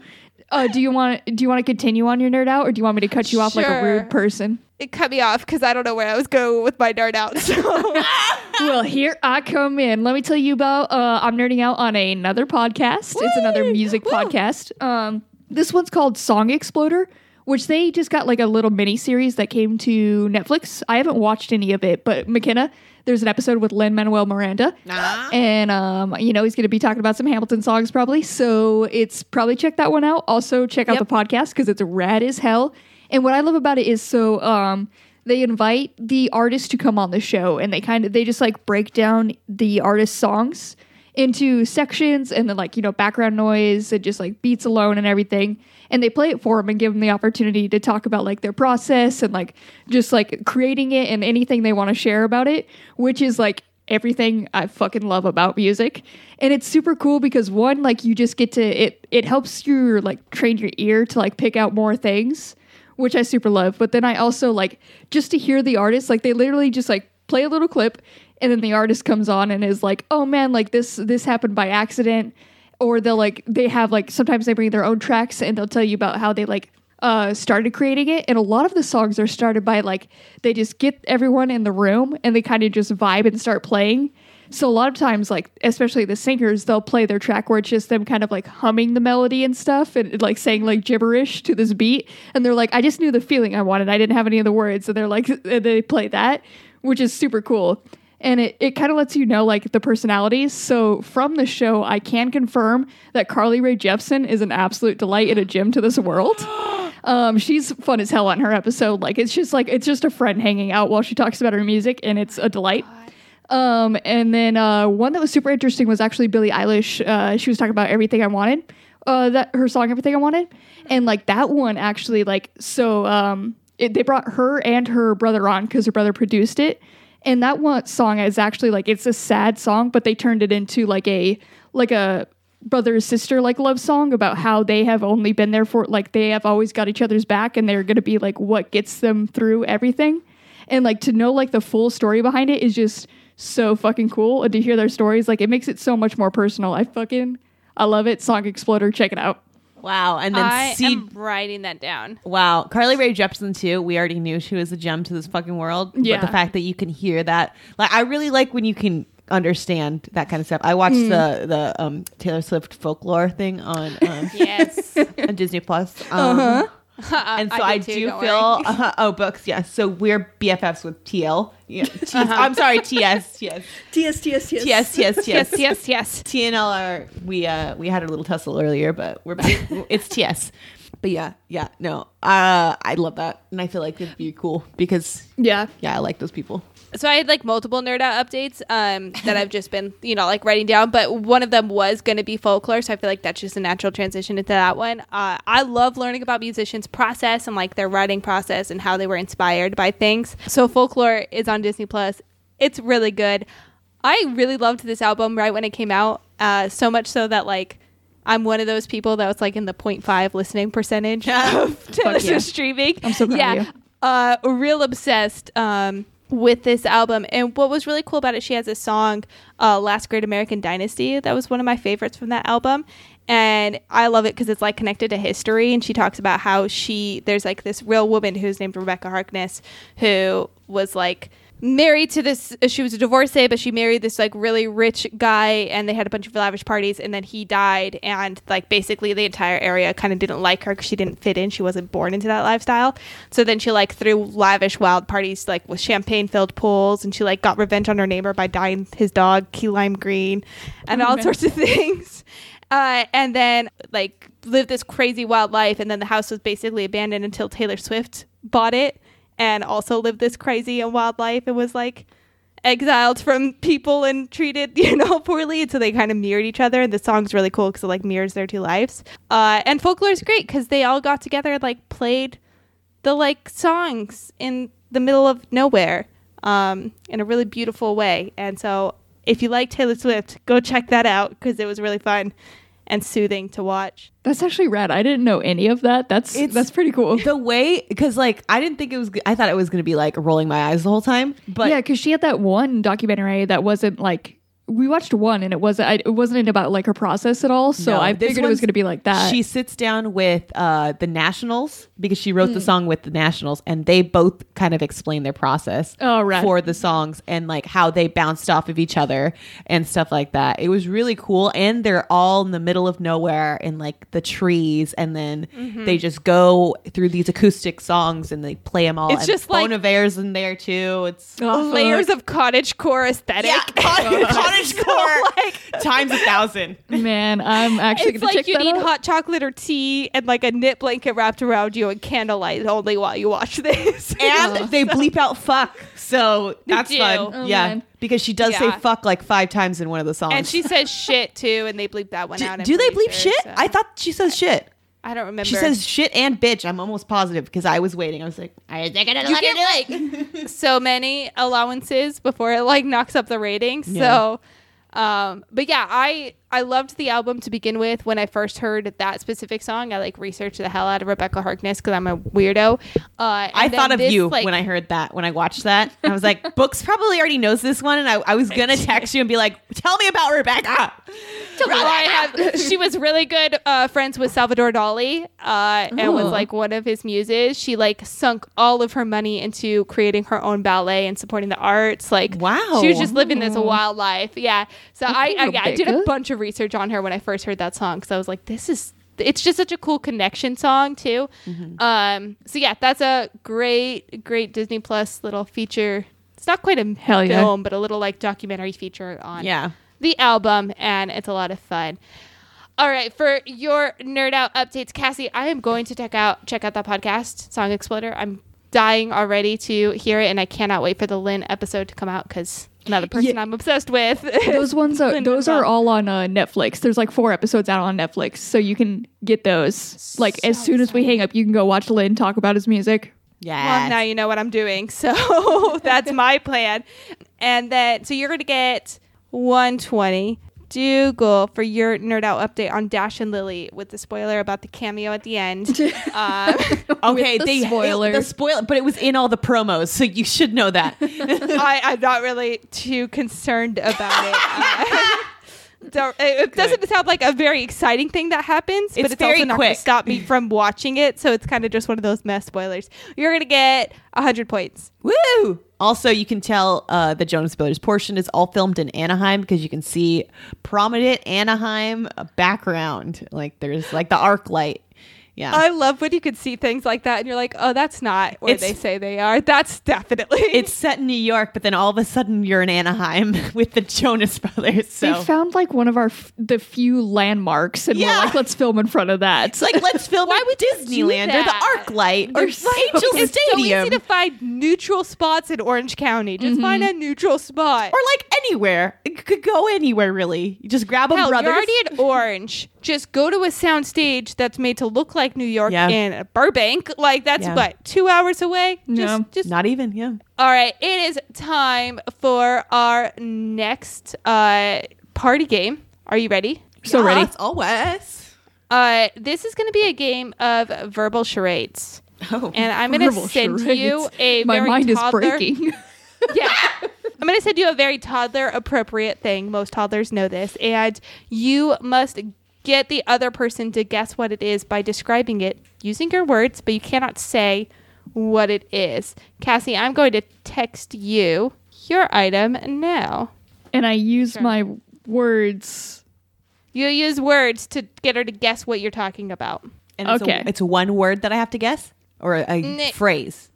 Uh, do you want do you want to continue on your nerd out or do you want me to cut you off like a Sure. rude person? it cut me off because I don't know where I was going with my nerd out so well, here I come in. Let me tell you about. Uh, I'm nerding out on another podcast. It's another music podcast. Um, this one's called Song Exploder, which they just got like a little mini series that came to Netflix. I haven't watched any of it, but McKenna, there's an episode with Lin Manuel Miranda, Ah. and um, you know he's going to be talking about some Hamilton songs probably. So it's probably check that one out. Also check out Yep. the podcast because it's rad as hell. And what I love about it is so um, they invite the artist to come on the show, and they kind of they just like break down the artist's songs into sections, and then like you know background noise and just like beats alone and everything. And they play it for them and give them the opportunity to talk about like their process and like just like creating it and anything they want to share about it, which is like everything I fucking love about music. And it's super cool because one, like you just get to it it helps you like train your ear to like pick out more things, which I super love. But then I also like just to hear the artist, like they literally just like play a little clip and then the artist comes on and is like, "Oh man, like this this happened by accident." Or they'll like they have like sometimes they bring their own tracks and they'll tell you about how they like uh, started creating it. And a lot of the songs are started by like they just get everyone in the room and they kind of just vibe and start playing. So a lot of times, like especially the singers, they'll play their track where it's just them kind of like humming the melody and stuff and like saying like gibberish to this beat. And they're like, I just knew the feeling I wanted. I didn't have any of the words. And they're like, they play that, which is super cool. And it, it kind of lets you know like the personalities. So from the show, I can confirm that Carly Rae Jepsen is an absolute delight and a gem to this world. Um, she's fun as hell on her episode. Like it's just like it's just a friend hanging out while she talks about her music, and it's a delight. Um, and then uh, one that was super interesting was actually Billie Eilish. Uh, she was talking about everything I wanted. Uh, that her song "Everything I Wanted," and like that one actually like so. Um, it, they brought her and her brother on because her brother produced it, and that one song is actually like it's a sad song, but they turned it into like a like a brother sister like love song about how they have only been there for like they have always got each other's back and they're gonna be like what gets them through everything. And like to know like the full story behind it is just so fucking cool and to hear their stories like it makes it so much more personal. I fucking i love it. Song exploder check it out Wow. And then I see am writing that down. Wow, Carly Rae Jepsen too. We already knew she was a gem to this fucking world. Yeah. But the fact that you can hear that, like, I really like when you can understand that kind of stuff. I watched Hmm. the the um, Taylor Swift folklore thing on um, Yes. on Disney Plus. Um, and so I I, do too, do feel uh, oh books yes. So we're BFFs with TL. Yeah, T- I'm sorry, TS. Yes, TS, TS, TS. TS, TS, TS. yes, yes, yes. TNL are we uh we had a little tussle earlier, but we're back. it's TS. But yeah, yeah, no, uh, I love that, and I feel like it'd be cool because Yeah. yeah, I like those people. So I had like multiple nerd out updates um, that I've just been, you know, like writing down. But one of them was going to be folklore, so I feel like that's just a natural transition into that one. Uh, I love learning about musicians' process and like their writing process and how they were inspired by things. So folklore is on Disney Plus. It's really good. I really loved this album right when it came out, uh, so much so that like. I'm one of those people that was like in the 0.5 listening percentage of Taylor yeah. Streaming. I'm so yeah, uh, real obsessed um, with this album. And what was really cool about it, she has a song, uh, "Last Great American Dynasty," that was one of my favorites from that album. And I love it because it's like connected to history. And she talks about how she there's like this real woman who's named Rebecca Harkness who was like married to this she was a divorcee but she married this like really rich guy and they had a bunch of lavish parties and then he died and like basically the entire area kind of didn't like her because she didn't fit in. She wasn't born into that lifestyle. So then she like threw lavish wild parties like with champagne filled pools and she like got revenge on her neighbor by dyeing his dog key lime green and all sorts of things. Uh, and then like lived this crazy wild life and then the house was basically abandoned until taylor swift bought it and also lived this crazy and wild life and was like exiled from people and treated you know poorly. And so they kind of mirrored each other. And the song's really cool because it like mirrors their two lives. Uh, and folklore is great because they all got together and like played the like songs in the middle of nowhere um, in a really beautiful way. And so if you like taylor swift go check that out because it was really fun and soothing to watch That's actually rad. I didn't know any of that. That's It's- that's pretty cool. The way because like I didn't think it was. g- I thought it was gonna be like rolling my eyes the whole time, but yeah, because she had that one documentary that wasn't like we watched one and it wasn't I, it wasn't about like her process at all. So No, I this figured it was one's- going to be like that. She sits down with uh, the Nationals because she wrote the song with the Nationals, and they both kind of explain their process Oh, right. for the songs and like how they bounced off of each other and stuff like that. It was really cool, and they're all in the middle of nowhere in like the trees, and then Mm-hmm. they just go through these acoustic songs and they play them all. It's and just like- Bon Iver's in there too. It's Oh, layers of cottage core aesthetic yeah, cottage, cottage core like, times a thousand. Man, I'm actually it's going to like check you that need out. hot chocolate or tea and like a knit blanket wrapped around you and candlelight only while you watch this. and they bleep out fuck. So that's fun. Oh, yeah. man. Because she does say fuck like five times in one of the songs. and she says shit too, and they bleep that one do, out. I'm do they bleep sure, shit? so- I thought she says shit. I don't remember. She says shit and bitch. I'm almost positive because I was waiting. I was like, I think I you get like so many allowances before it like knocks up the rating. So, um, but yeah, I I loved the album to begin with. When I first heard that specific song, I like researched the hell out of Rebecca Harkness because I'm a weirdo. Uh, I thought of this, you like- when I heard that, when I watched that. I was like, Books probably already knows this one. And I, I was going to text you and be like, tell me about Rebecca. I have, she was really good uh, friends with Salvador Dali uh, and was Oh. like one of his muses. She like sunk all of her money into creating her own ballet and supporting the arts. Like, Wow. she was just living this wild life. Yeah. So I, I, I did a bunch of research on her when I first heard that song because I was like, this is. It's just such a cool connection song too. Mm-hmm. Um, so yeah, that's a great, great Disney Plus little feature. It's not quite a Hell yeah. film, but a little like documentary feature on Yeah. the album, and it's a lot of fun. All right, for your nerd out updates, Cassie, I am going to check out check out that podcast, Song Exploder. I'm dying already to hear it, and I cannot wait for the Lin episode to come out because another person Yeah. I'm obsessed with. those ones are those are all on uh, Netflix. There's like four episodes out on Netflix, so you can get those. Like as So soon as we hang up, you can go watch Lin talk about his music. Yeah. Well, now you know what I'm doing. So that's my plan. And then, so you're going to get 120. Dougal for your nerd out update on Dash and Lily with the spoiler about the cameo at the end. um, okay. the they spoiler. the spoiler, but it was in all the promos. So you should know that. I, I'm not really too concerned about it. Uh, it it doesn't sound like a very exciting thing that happens, but It's it's also very not going quick. to stop me from watching it. So it's kind of just one of those mess spoilers. You're going to get 100 points. Woo! Also, you can tell uh, the Jonas Brothers portion is all filmed in Anaheim because you can see prominent Anaheim background. Like there's like the arc light Yeah. I love when you could see things like that and you're like, oh, that's not where It's- they say they are. That's definitely. it's set in New York, but then all of a sudden you're in Anaheim with the Jonas Brothers. So They found like one of our f- the few landmarks, and Yeah. we're like, let's film in front of that. it's like let's film Why at would Disneyland or the that? ArcLight or It's like- Angel it's so Stadium easy to find neutral spots in Orange County. Just mm-hmm. find a neutral spot. or like anywhere. It could go anywhere really. You just grab a Hell, brothers. you're already in Orange. Just go to a sound stage that's made to look like New York Yeah. in Burbank. Like that's Yeah. what two hours away. Just, Yeah. just Not even, yeah. all right. It is time for our next uh, party game. Are you ready? so ready. Yes, always. Uh, this is going to be a game of verbal charades, Oh. and I'm going to send charades. you a My very mind is breaking. yeah. I'm going to send you a very toddler appropriate thing. Most toddlers know this. And you must get the other person to guess what it is by describing it using your words, but you cannot say what it is. Cassie, I'm going to text you your item now. and I use Sure. my words. You use words to get her to guess what you're talking about. And it's Okay. A, it's one word that I have to guess or a, a phrase.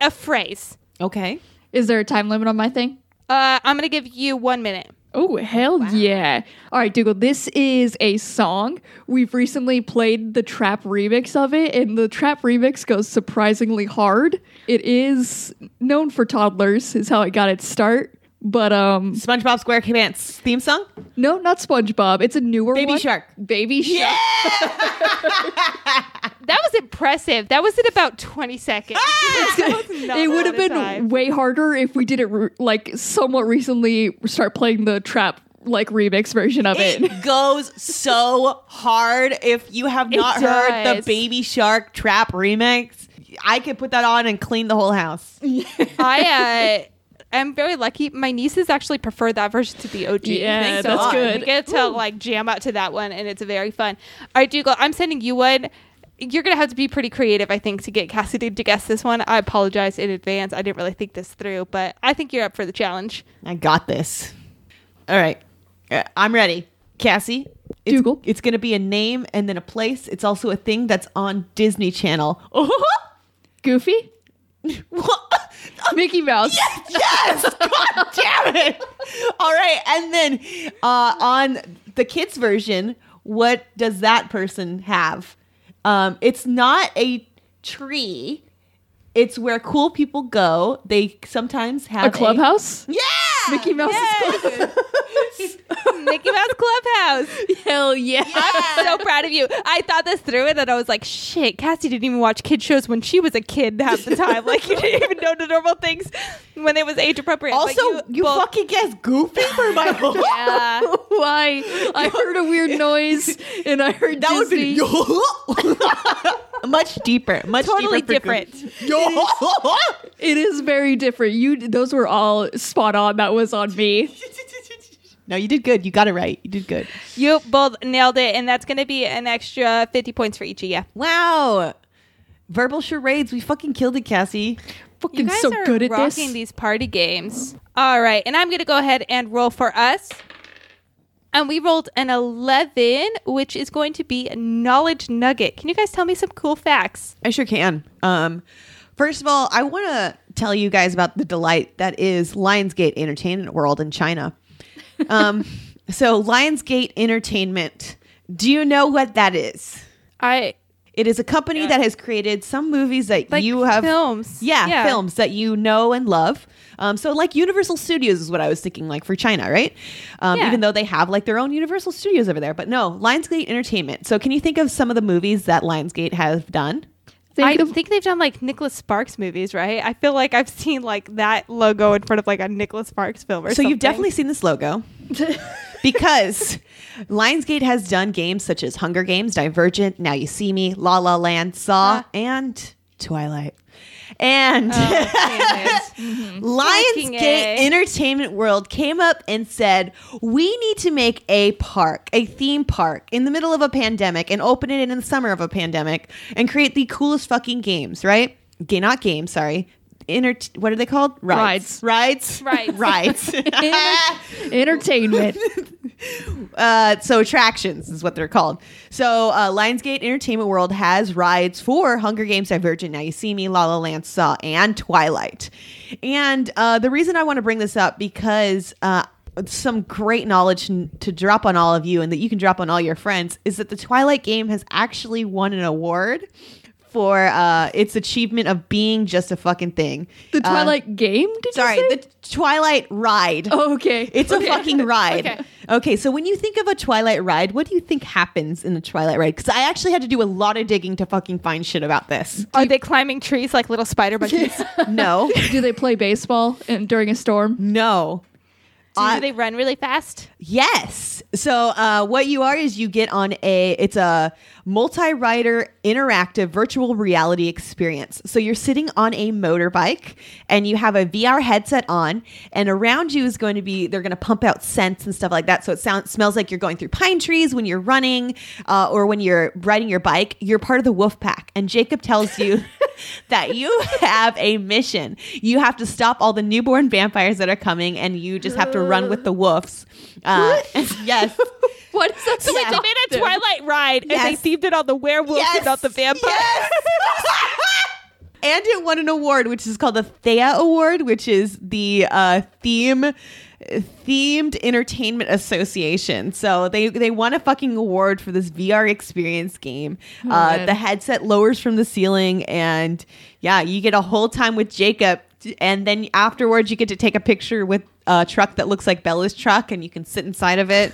A phrase. Okay. Is there a time limit on my thing? Uh, I'm going to give you one minute. Oh, hell yeah. All right, Dougal, this is a song. We've recently played the trap remix of it, and the trap remix goes surprisingly hard. It is known for toddlers, is how it got its start. But um SpongeBob SquarePants theme song? no, not SpongeBob. It's a newer Baby one. Shark. Baby Shark. That was impressive. That was in about 20 seconds. That was not it would have been time. way harder if we did it re- like somewhat recently start playing the trap like remix version of it. It goes so hard. If you have It not heard the does. Baby Shark Trap remix, I could put that on and clean the whole house. I am very lucky. My nieces actually prefer that version to the OG. Yeah, So that's I good. get to like jam out to that one, and it's very fun. All right, Dougal, I'm sending you one. You're gonna have to be pretty creative, I think, to get Cassidy to guess this one. I apologize in advance. I didn't really think this through, but I think you're up for the challenge. I got this. All right. Uh, I'm ready. Cassie. It's, Dougal. It's going to be a name and then a place. It's also a thing that's on Disney Channel. Goofy? What? Mickey Mouse. yes! yes! God damn it! All right, and then uh, on the kids version, what does that person have? Um, it's not a tree. It's where cool people go. They sometimes have A clubhouse? yeah, Mickey Mouse's Yes! Mickey Mouse Clubhouse. Hell yeah. I'm so proud of you. I thought this through and then I was like, shit, Cassie didn't even watch kid shows when she was a kid half the time. Like you didn't even know the normal things when it was age appropriate. But Also, you, both- fucking guessed Goofy for my whole. yeah. Why? I heard a weird noise and I heard That would Disney. be much deeper, much Totally deeper different. Goofy. It is very different. You those were all spot on. That was on me. no, you did good. You got it right. You did good. You both nailed it, and that's going to be an extra 50 points for each of you. Wow. Verbal charades. We fucking killed it, Cassie. You Fucking guys so are good at rocking this. these party games. All right, and I'm going to go ahead and roll for us. And we rolled an 11, which is going to be a knowledge nugget. Can you guys tell me some cool facts? I sure can. Um, first of all, I want to tell you guys about the delight that is Lionsgate Entertainment World in China. Um, so, Lionsgate Entertainment. Do you know what that is? I It is a company that has created some movies that like you have films. Yeah, films that you know and love. Um, so like Universal Studios is what I was thinking, like for China, right? Um, Yeah. Even though they have like their own Universal Studios over there, but no, Lionsgate Entertainment. So can you think of some of the movies that Lionsgate have done? Think I of- think they've done like Nicholas Sparks movies, right? I feel like I've seen like that logo in front of like a Nicholas Sparks film or something. So something. you've definitely seen this logo because Lionsgate has done games such as Hunger Games, Divergent, Now You See Me, La La Land, Saw, Uh. and Twilight. And Oh. Mm-hmm. Fucking Lionsgate Entertainment World came up and said, We need to make a park, a theme park in the middle of a pandemic and open it in the summer of a pandemic and create the coolest fucking games, right? Ga- not games, sorry. Inter- what are they called? Rides. Rides. Rides. Rides. Entertainment. uh, so attractions is what they're called. So uh, Lionsgate Entertainment World has rides for Hunger Games, Divergent, Now You See Me, La La Land, Saw, and Twilight. And uh, the reason I want to bring this up because uh, some great knowledge to drop on all of you and that you can drop on all your friends is that the Twilight game has actually won an award for uh, its achievement of being just a fucking thing. The Uh, Twilight game? Did sorry, you say? the Twilight ride. oh, okay. It's a fucking ride. Okay. Okay. so when you think of a Twilight ride, what do you think happens in the Twilight ride? Because I actually had to do a lot of digging to fucking find shit about this. Are they climbing trees like little spider monkeys? No, Do they play baseball in, during a storm? no. Do I- they run really fast? Yes. So uh, what you are is you get on a it's a multi-rider interactive virtual reality experience. So you're sitting on a motorbike and you have a VR headset on and around you is going to be they're going to pump out scents and stuff like that. So it sounds smells like you're going through pine trees when you're running uh, or when you're riding your bike. You're part of the wolf pack and Jacob tells you that you have a mission. You have to stop all the newborn vampires that are coming and you just have to run with the wolves. Uh, yes. What is that? So wait, they made a Twilight ride and they themed it on the werewolves and not the vampire. Yes. and it won an award, which is called the Thea Award, which is the uh, theme themed entertainment association. So they they won a fucking award for this VR experience game. uh, man. the headset lowers from the ceiling, and yeah, you get a whole time with Jacob. And then afterwards, you get to take a picture with a truck that looks like Bella's truck, and you can sit inside of it.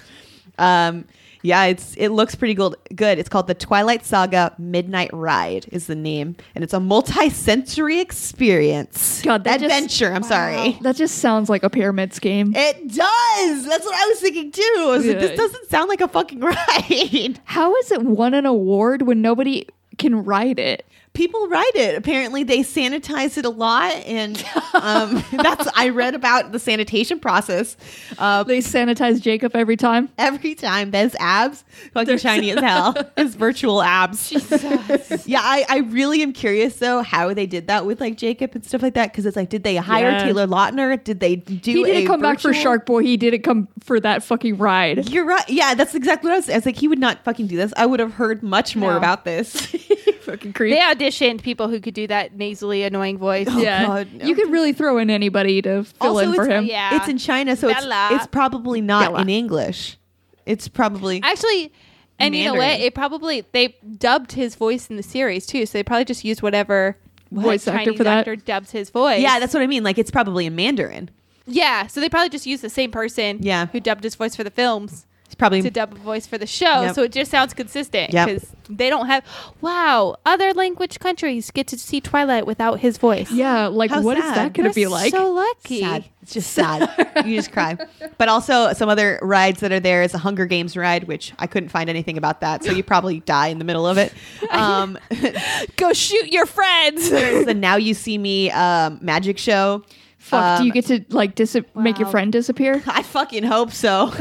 Um, yeah, it's it looks pretty good. Good. It's called the Twilight Saga Midnight Ride is the name, and it's a multi-sensory experience. God, that just- adventure. I'm sorry. That just sounds like a pyramids game. It does. That's what I was thinking too. I was like, this doesn't sound like a fucking ride. How is it won an award when nobody can ride it? People ride it. Apparently, they sanitize it a lot, and um, that's I read about the sanitation process. Uh, They sanitize Jacob every time. every time there's abs fucking shiny as hell his virtual abs Jesus. yeah I, I really am curious though how they did that with like jacob and stuff like that because it's like did they hire Yeah. taylor lautner did they do He didn't come back for virtual- Shark Boy. He didn't come for that fucking ride. you're right yeah that's exactly what i was i was like he would not fucking do this i would have heard much more No. about this fucking creep. They auditioned people who could do that nasally, annoying voice. Oh, yeah, God, no. you could really throw in anybody to fill also in for him. yeah. it's in china so it's, Bella. it's probably not Bella. in english it's probably Actually, and you know what? It probably they dubbed his voice in the series too, so they probably just used whatever Voice actor Chinese for that. actor dubs his voice. yeah that's what i mean like it's probably in mandarin yeah. So they probably just used the same person. Yeah. who dubbed his voice for the films it's probably to dub a voice for the show. Yep. So it just sounds consistent Yep. because they don't have. Wow, other language countries get to see Twilight without his voice. Yeah, like How what is sad. that going to be like? So lucky. sad. It's just sad. you just cry. But also some other rides that are there is a Hunger Games ride, which I couldn't find anything about that. So you probably die in the middle of it. Um, Go shoot your friends. there's the Now You See Me um, magic show. Fuck, do you Um, get to like dis- make your friend disappear? I fucking hope so.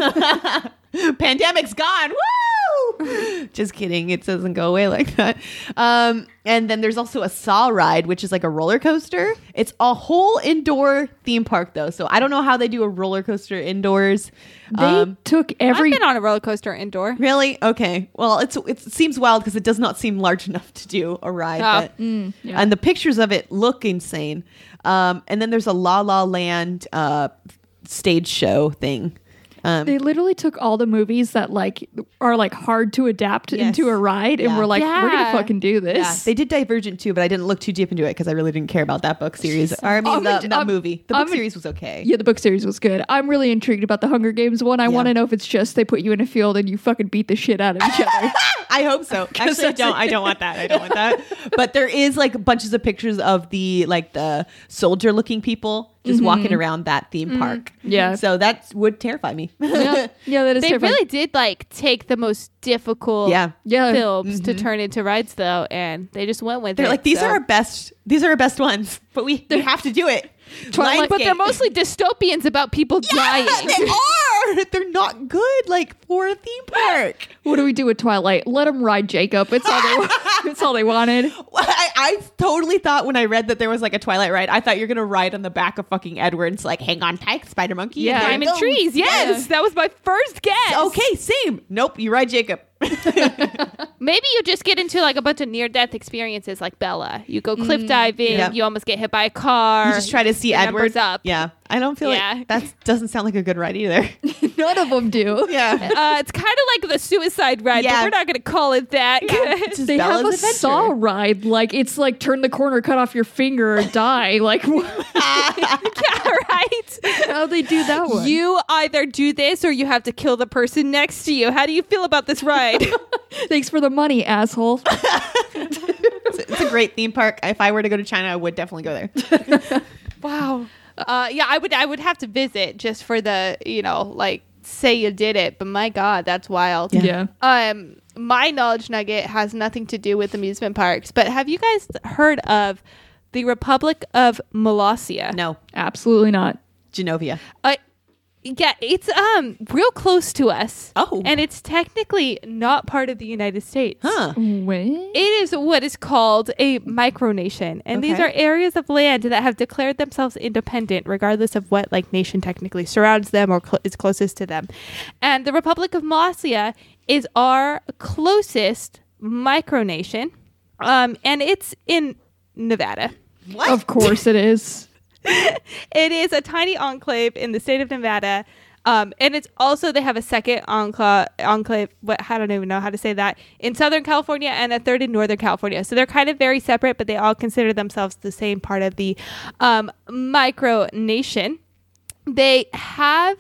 Pandemic's gone. Woo! Just kidding. It doesn't go away like that. Um, and then there's also a Saw ride, which is like a roller coaster. It's a whole indoor theme park, though. So I don't know how they do a roller coaster indoors. They Um, took every I've been on a roller coaster indoor. Really? Okay. Well, it's it seems wild because it does not seem large enough to do a ride. Oh. but- Mm, yeah. And the pictures of it look insane. Um, and then there's a La La Land uh, stage show thing. Um, They literally took all the movies that like are like hard to adapt Yes. into a ride, and Yeah. we're like, we're gonna fucking do this. yeah, they did Divergent too, but I didn't look too deep into it because I really didn't care about that book series. Or I mean, I'm the, a- that I'm- movie. The book I'm a- series was okay. Yeah, the book series was good. I'm really intrigued about the Hunger Games one. I Yeah. want to know if it's just they put you in a field and you fucking beat the shit out of each other. I hope so. Actually, I don't. I don't want that. I don't want that. But there is like bunches of pictures of the like the soldier looking people just walking mm-hmm. around that theme mm-hmm. park. Yeah. So that would terrify me. yeah, yeah, that is They terrifying. really did like take the most difficult Yeah. Yeah. films to mm-hmm. turn into rides though, and they just went with it. They're like these so- are our best. These are our best ones, but we, we have to do it. Twilight- but they're mostly dystopians about people dying. They are. Are. They're not good. Like for a theme park. What do we do with Twilight? Let them ride Jacob. It's all they. it's all they wanted. I, I totally thought when I read that there was like a Twilight ride, I thought you're gonna ride on the back of fucking Edward's like hang on tight, Spider Monkey. Yeah. it Diamond trees. Yes, that was my first guess. Okay, same. Nope, you ride Jacob. Maybe you just get into like a bunch of near death experiences like Bella. You go cliff mm, diving, Yeah. you almost get hit by a car. You just try to see the Edward up. Yeah, I don't feel Yeah. like that doesn't sound like a good ride either. None of them do. yeah, Uh, it's kind of like the suicide ride, Yeah. but we're not going to call it that. It's just They have a adventure. saw ride. Like it's like turn the corner, cut off your finger, or die. Like yeah, right. how they do that one? You either do this or you have to kill the person next to you. How do you feel about this ride? Thanks for the money, asshole. It's, it's a great theme park. If I were to go to China, I would definitely go there. wow. Uh, yeah, I would. I would have to visit just for the you know like say you did it. But my God, that's wild. Yeah. Um, my knowledge nugget has nothing to do with amusement parks, but have you guys heard of the Republic of Molossia? No, Absolutely not. Genovia. Uh, yeah, it's um real close to us. Oh. and it's technically not part of the United States. Huh. What? It is what is called a micronation, and these are areas of land that have declared themselves independent, regardless of what like nation technically surrounds them or cl- is closest to them. And the Republic of Molossia is our closest micronation, um, and it's in Nevada. What? Of course it is. It is a tiny enclave in the state of Nevada. Um, and it's also they have a second enclave, enclave. What I don't even know how to say that in Southern California and a third in Northern California. So they're kind of very separate, but they all consider themselves the same part of the um, micronation. They have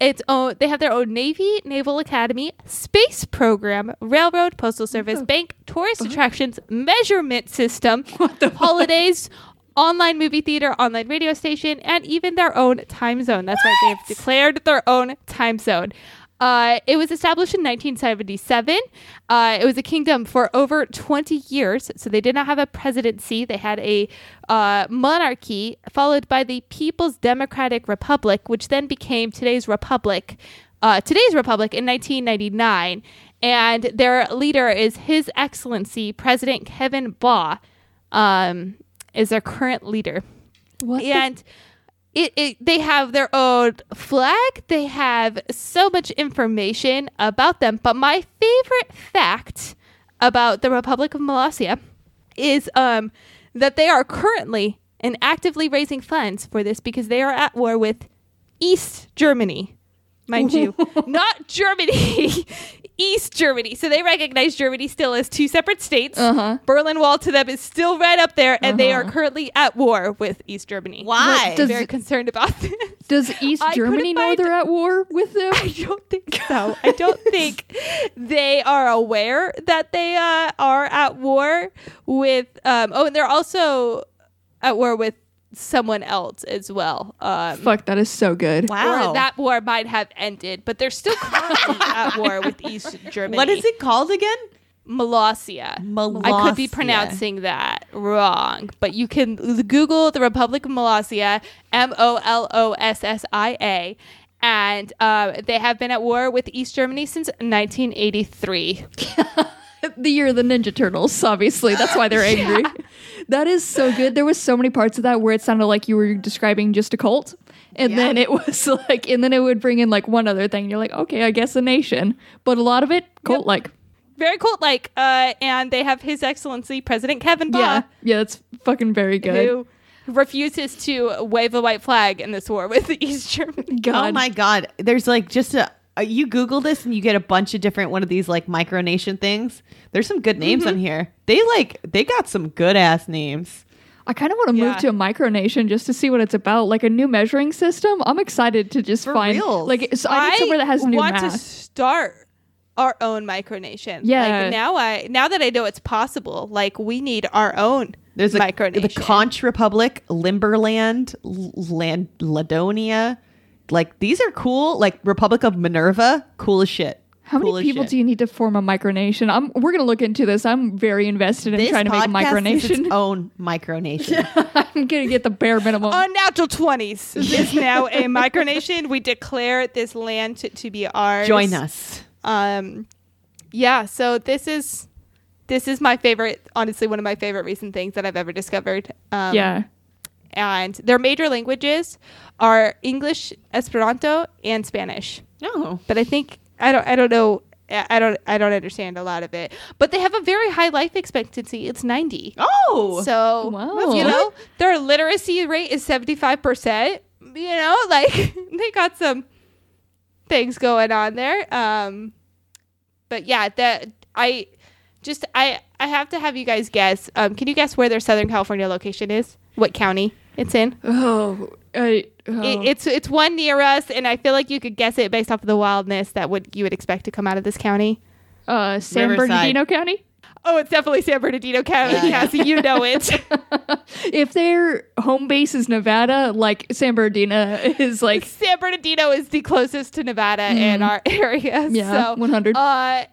its own. They have their own Navy, Naval Academy, space program, railroad, postal service, bank, tourist attractions, measurement system, holidays. Online movie theater, online radio station, and even their own time zone. That's right, they've declared their own time zone. Uh, it was established in 1977. Uh, it was a kingdom for over 20 years. So they did not have a presidency. They had a uh, monarchy, followed by the People's Democratic Republic, which then became today's republic. Uh, today's republic in 1999, and their leader is His Excellency President Kevin Baugh. Um, is their current leader. What? the- and it, it they have their own flag. They have so much information about them. But my favorite fact about the republic of molossia is um that they are currently and actively raising funds for this because they are at war with east germany mind you. Not germany east germany so they recognize germany still as two separate states Uh-huh. berlin wall to them is still right up there and they are Uh-huh. currently at war with east germany Why? I'm Does- very concerned about this Does East I Germany know find- they're at war with them? I don't think so. I don't think they are aware that they uh, are at war with. Um, oh, and they're also at war with someone else as well. Um, Fuck, that is so good. Wow. Or that war might have ended, but they're still currently at war with East Germany. What is it called again? Molossia. I could be pronouncing that wrong, but you can Google the Republic of Molossia, M O L O S S I A, and uh, they have been at war with East Germany since 1983. the year of the Ninja Turtles, obviously. That's why they're angry. That is so good. There was so many parts of that where it sounded like you were describing just a cult. And Yeah. then it was like, and then it would bring in like one other thing. You're like, okay, I guess a nation. But a lot of it, cult like. Very cult like, uh, and they have His Excellency President Kevin Baugh, Yeah. Yeah, that's fucking very good. who refuses to wave the white flag in this war with the East Germany. God. Oh my god! There's like just a. Uh, you Google this and you get a bunch of different one of these like micronation things. There's some good names on here. They like they got some good ass names. I kind of want to Yeah. move to a micronation just to see what it's about, like a new measuring system. I'm excited to just For find reals. like so I need somewhere that has new want math. to start our own micronation. Yeah. Like now I now that I know it's possible, like we need our own There's a, micronation. the Conch Republic, Liberland, L- Land, Ladonia. Like these are cool. Like Republic of Minerva, cool as shit. How Cool many people shit. do you need to form a micronation? I'm, we're gonna look into this. I'm very invested in This trying to make a podcast is its micronation. own micronation. I'm gonna get the bare minimum. Unnatural 20s is now a micronation. We declare this land to, to be ours. Join us. Um, yeah. So this is this is my favorite. Honestly, one of my favorite recent things that I've ever discovered. Um, yeah. And their major languages are English, Esperanto, and Spanish. Oh. But I think I don't. I don't know. I I don't. I don't understand a lot of it. But they have a very high life expectancy. It's ninety. Oh. So Wow. you know their literacy rate is seventy five percent. You know, like they got some things going on there. Um, but yeah, that I just I I have to have you guys guess. Um, can you guess where their Southern California location is? What county it's in? Oh, I, oh. It, it's it's one near us, and I feel like you could guess it based off of the wildness that would you would expect to come out of this county. uh, San Riverside. Bernardino County. Oh, it's definitely San Bernardino County, Yeah. Cassie. You know it. If their home base is Nevada, like San Bernardino is like San Bernardino is the closest to Nevada in our area. Yeah, so, 100. Uh,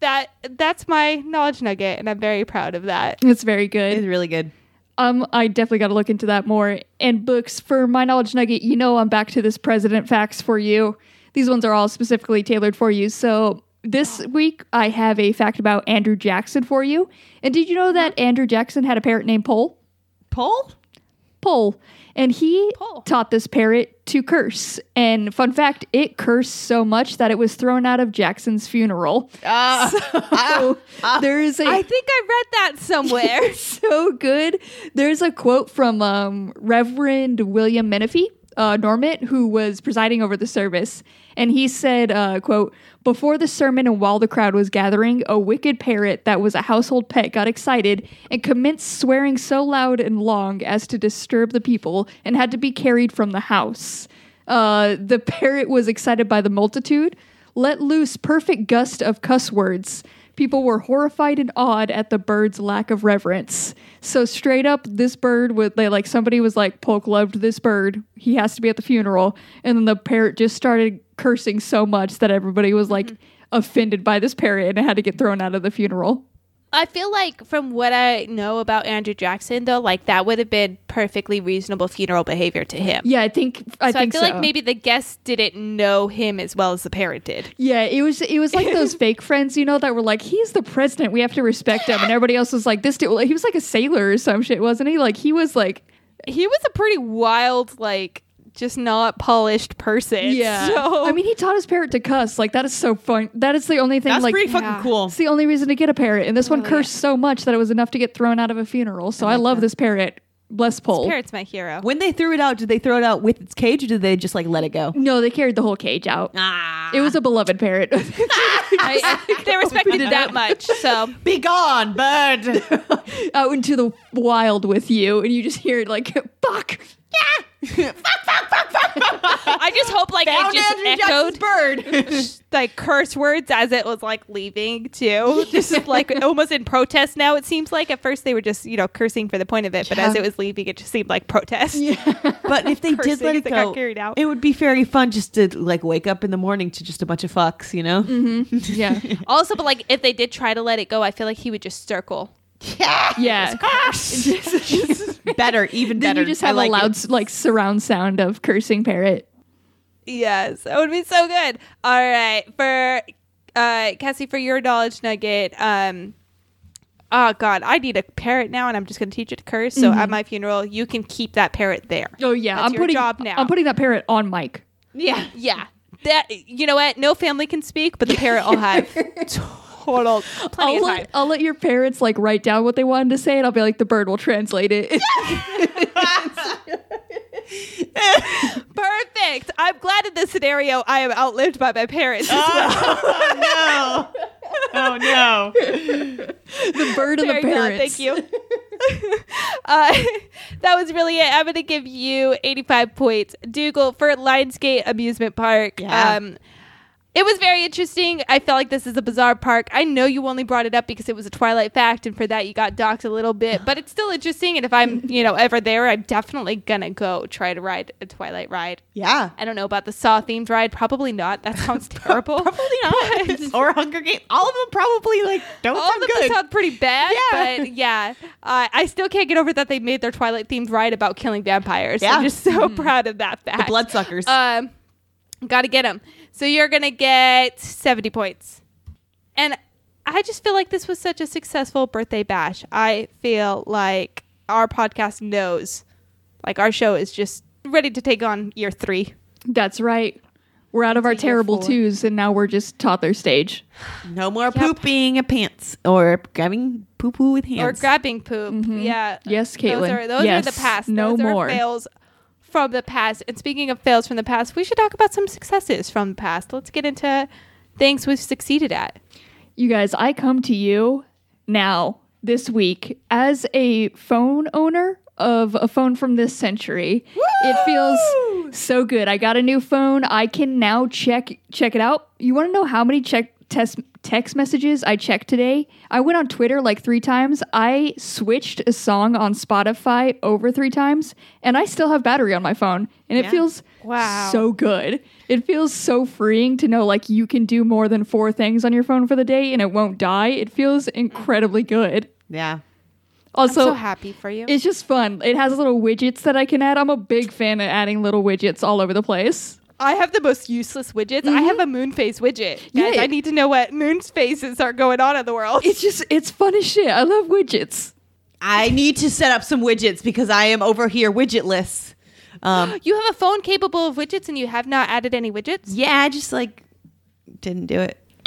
that that's my knowledge nugget, and I'm very proud of that. it's very good. It's really good. Um, I definitely got to look into that more. And books for my knowledge nugget. You know, I'm back to this president facts for you. These ones are all specifically tailored for you. So this week I have a fact about Andrew Jackson for you. And did you know that Andrew Jackson had a parrot named Poll? Poll? Poll. And he taught this parrot to curse. And fun fact, it cursed so much that it was thrown out of Jackson's funeral. Uh, So there is a I think I read that somewhere. so good. There's a quote from um, Reverend William Menefee, uh, Norment, who was presiding over the service, and he said, uh, "quote Before the sermon and while the crowd was gathering, a wicked parrot that was a household pet got excited and commenced swearing so loud and long as to disturb the people, and had to be carried from the house. Uh, the parrot was excited by the multitude." Let loose perfect gust of cuss words. People were horrified and awed at the bird's lack of reverence. So straight up, this bird would they like somebody was like, Polk loved this bird. He has to be at the funeral. And then the parrot just started cursing so much that everybody was like mm-hmm. offended by this parrot and it had to get thrown out of the funeral. I feel like from what I know about Andrew Jackson, though, like that would have been perfectly reasonable funeral behavior to him. Yeah, I think I so think I feel so. like maybe the guests didn't know him as well as the parent did. Yeah, it was it was like those fake friends, you know, that were like, he's the president, we have to respect him, and everybody else was like, this dude, he was like a sailor or some shit, wasn't he? Like he was like, He was a pretty wild, like just not polished person. yeah. So I mean, he taught his parrot to cuss. Like that is so fun. That is the only thing. That's like pretty yeah. fucking cool. it's the only reason to get a parrot, and this one Oh, cursed so much that it was enough to get thrown out of a funeral. So I, love this parrot. Bless Poll. parrot's my hero. When they threw it out, did they throw it out with its cage or did they just like let it go? No, they carried the whole cage out. Ah. It was a beloved parrot. I, I they respected it that much. So Be gone, bird. out into the wild with you, and you just hear it like, "Fuck." I just hope like Found it just Andrew echoed bird. like curse words as it was like leaving too. Just like almost in protest now. It seems like at first they were just you know cursing for the point of it, but as it was leaving, it just seemed like protest. Yeah. but if they did Cursing let as it it got go, carried out. it would be very fun just to like wake up in the morning to just a bunch of fucks, you know? Mm-hmm. Yeah, Also, but like if they did try to let it go, I feel like he would just circle. Yeah. yeah. This is better, even better. then better. you just have like a loud it. like surround sound of cursing parrot. Yes, that would be so good. All right, for uh, Cassie, for your knowledge nugget. Um, oh God, I need a parrot now, and I'm just going to teach it to curse. So at my funeral, you can keep that parrot there. Oh yeah, That's I'm putting job now. I'm putting that parrot on mic. Yeah, yeah. That you know what? No family can speak, but the parrot will have total plenty I'll of time. let, I'll let your parents like write down what they wanted to say, and I'll be like, the bird will translate it. Perfect. I'm glad in this scenario I am outlived by my parents. Oh no. Oh no. the bird and the Very good. parents. Thank you. uh, that was really it. I'm going to give you 85 points. Dougal for Lionsgate Amusement Park. Yeah. Um, it was very interesting. I felt like this is a bizarre park. I know you only brought it up because it was a Twilight fact, and for that you got docked a little bit, but it's still interesting. And if I'm, you know, ever there, I'm definitely gonna go try to ride a Twilight ride. Yeah. I don't know about the Saw themed ride. Probably not. That sounds terrible. Probably not. or Hunger Games. All of them probably like don't All sound of them good. sound pretty bad, Yeah. but yeah, uh, I still can't get over that they made their Twilight themed ride about killing vampires. Yeah. I'm just so proud of that fact. the bloodsuckers. Um, got to get them. So you're gonna get seventy points, and I just feel like this was such a successful birthday bash. I feel like our podcast knows, like our show is just ready to take on year three. That's right. We're out of our terrible four. twos, and now we're just toddler stage. no more pooping a pants or grabbing poo poo with hands. or grabbing poop. Mm-hmm. Yeah. Yes, Those Caitlin. are those Yes. are the past. No those more. Are fails from the past. And speaking of fails from the past, we should talk about some successes from the past. Let's get into things we've succeeded at. You guys, I come to you now this week as a phone owner of a phone from this century. It feels so good. I got a new phone. I can now check check it out. You want to know how many check test text messages I checked today? I went on Twitter like 3 times. I switched a song on Spotify over 3 times and I still have battery on my phone and it Yeah. feels Wow. so good. It feels so freeing to know like you can do more than four things on your phone for the day and it won't die. It feels incredibly good. yeah. Also, I'm so happy for you. it's just fun. It has little widgets that I can add. I'm a big fan of adding little widgets all over the place. I have the most useless widgets. I have a moon phase widget. Guys, Mm-hmm. Yeah. I need to know what moon phases are going on in the world. It's just it's fun as shit. I love widgets. I need to set up some widgets because I am over here widgetless. Um, you have a phone capable of widgets and you have not added any widgets? yeah, I just like didn't do it.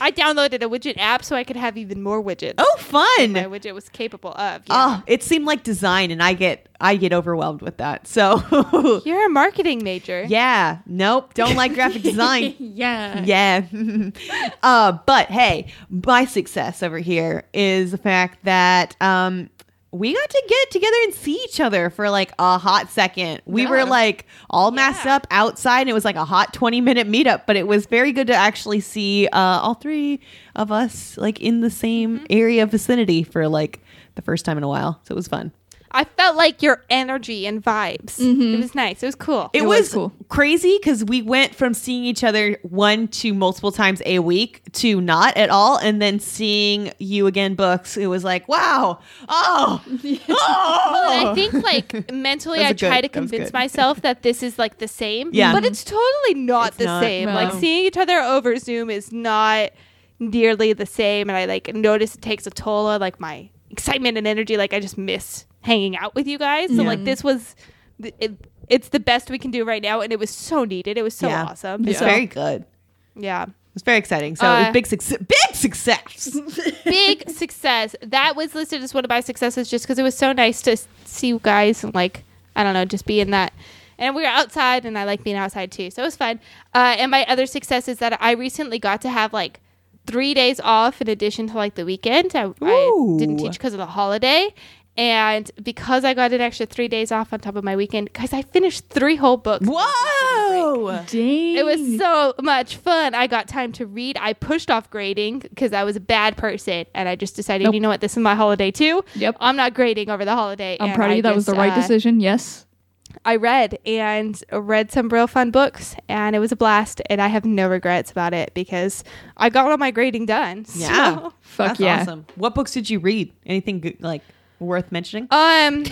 I downloaded a widget app so I could have even more widgets. Oh, fun! my widget was capable of. Yeah. Oh, it seemed like design, and I get I get overwhelmed with that. So You're a marketing major. yeah, nope, don't like graphic design. yeah. Yeah. uh, but hey, my success over here is the fact that um, we got to get together and see each other for like a hot second. We were like all masked Yeah. up outside, and it was like a hot 20 minute meetup, but it was very good to actually see uh, all three of us like in the same area vicinity for like the first time in a while. So it was fun. I felt like your energy and vibes. It mm-hmm. was nice. It was cool. It, It was, was cool. crazy because we went from seeing each other one to multiple times a week to not at all, and then seeing you again, books. It was like, wow, oh, oh. And I think like mentally, I was try good. to convince good. myself that this is like the same. Yeah. but it's totally not It's the not. same. No. Like seeing each other over Zoom is not nearly the same, and I like notice it takes a toll on like my excitement and energy. Like I just miss hanging out with you guys. So Yeah. like this was. It, it's the best we can do right now, and it was so needed. It was so yeah. awesome. It's So, very good. yeah. It was very exciting. So it Uh, big success. Big success. big success. That was listed as one of my successes just because it was so nice to s- see you guys and like I don't know, just be in that. And we were outside, and I like being outside too, so it was fun. Uh, and my other success is that I recently got to have like three days off in addition to like the weekend. I, I didn't teach because of the holiday. And because I got an extra three days off on top of my weekend, guys, I finished three whole books. Whoa. Dang. It was so much fun. I got time to read. I pushed off grading because I was a bad person, and I just decided, Nope. you know what, this is my holiday too. Yep. I'm not grading over the holiday. I'm and proud of you. That was the right uh, decision. Yes. I read and read some real fun books, and it was a blast. And I have no regrets about it because I got all my grading done. Yeah. So, Fuck That's yeah. awesome. What books did you read? Anything good, like worth mentioning? um,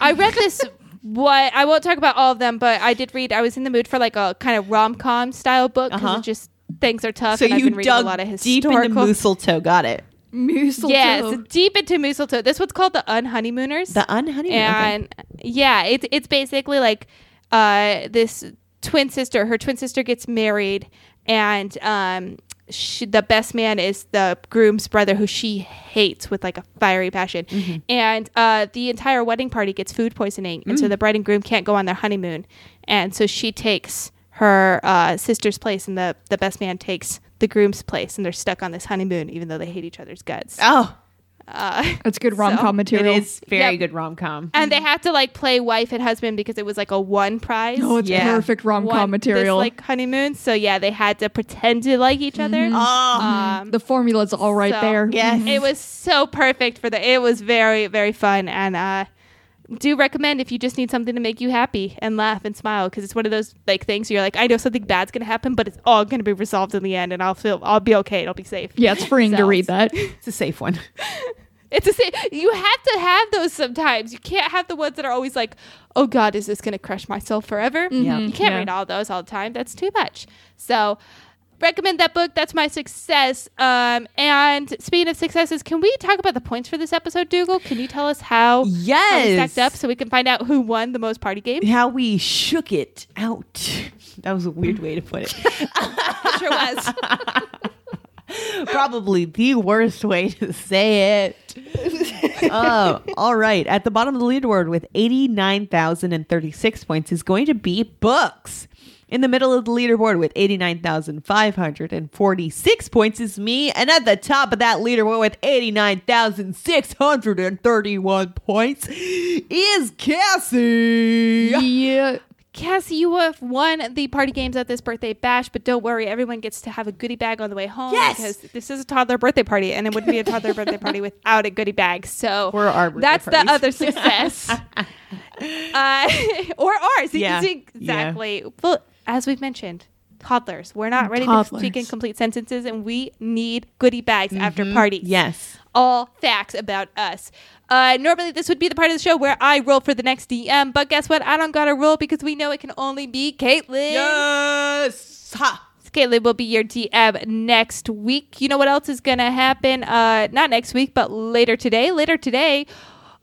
I read this. What I won't talk about all of them, but I did read. I was in the mood for like a kind of rom com style book because Uh-huh. just things are tough. so and I've you been reading dug a lot of deep into historical. mistletoe. Got it. Mistletoe. Yes, deep into mistletoe. This one's called the Unhoneymooners. The unhoneymoon. okay. yeah, it's it's basically like uh, this twin sister. Her twin sister gets married, and um, she, the best man is the groom's brother, who she hates with like a fiery passion. Mm-hmm. And uh, the entire wedding party gets food poisoning, and Mm. so the bride and groom can't go on their honeymoon, and so she takes her uh, sister's place, and the the best man takes the groom's place, and they're stuck on this honeymoon, even though they hate each other's guts. Oh, Uh, That's good rom com So, material. is very Yep. good rom com. and they have to like play wife and husband because it was like a one prize. Oh, it's Yeah. perfect rom com material. This, like honeymoon. So yeah, they had to pretend to like each other. Oh, Um, the formula's all right so- there. yes. it was so perfect for the. It was very very fun and uh, do recommend if you just need something to make you happy and laugh and smile because it's one of those like things you're like I know something bad's gonna happen but it's all gonna be resolved in the end and I'll feel I'll be okay. It'll be safe. Yeah, it's freeing to read that. it's a safe one. It's a sa- you have to have those sometimes. You can't have the ones that are always like, "Oh God, is this going to crush my soul forever?" Yeah. You can't Yeah. read all those all the time. That's too much. So, recommend that book. That's my success. Um, and speaking of successes, can we talk about the points for this episode, Dougal? Can you tell us how, how we Yes. stacked up so we can find out who won the most party games? How we shook it out. That was a weird way to put it. It sure was. Probably the worst way to say it. uh, all right. At the bottom of the leaderboard with 89,036 points is going to be books. In the middle of the leaderboard with 89,546 points is me. And at the top of that leaderboard with 89,631 points is Cassie. Yeah. Cassie, you have won the party games at this birthday bash, but don't worry, everyone gets to have a goodie bag on the way home Yes! because this is a toddler birthday party, and it wouldn't be a toddler birthday party without a goodie bag. So Or our birthday that's the other success, uh, or ours. Yeah. exactly. Well, as we've mentioned, toddlers, we're not ready to speak in complete sentences, and we need goodie bags after parties Yes. all facts about us. Uh, normally, this would be the part of the show where I roll for the next DM, but guess what? I don't got to roll because we know it can only be Caitlin. Yes. Ha. Caitlin will be your DM next week. You know what else is going to happen? Uh, not next week, but later today. Later today,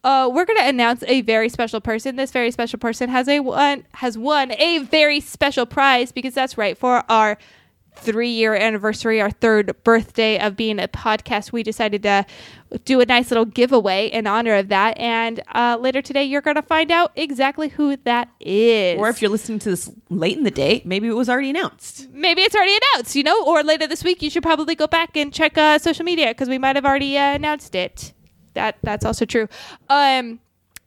uh, we're going to announce a very special person. This very special person has a one has won a very special prize because that's right for our three year anniversary, our third birthday of being a podcast. We decided to do a nice little giveaway in honor of that. And uh, later today, you're going to find out exactly who that is. Or if you're listening to this late in the day, maybe it was already announced. maybe it's already announced, you know, or later this week, you should probably go back and check uh, social media because we might have already uh, announced it. That that's also true. Um,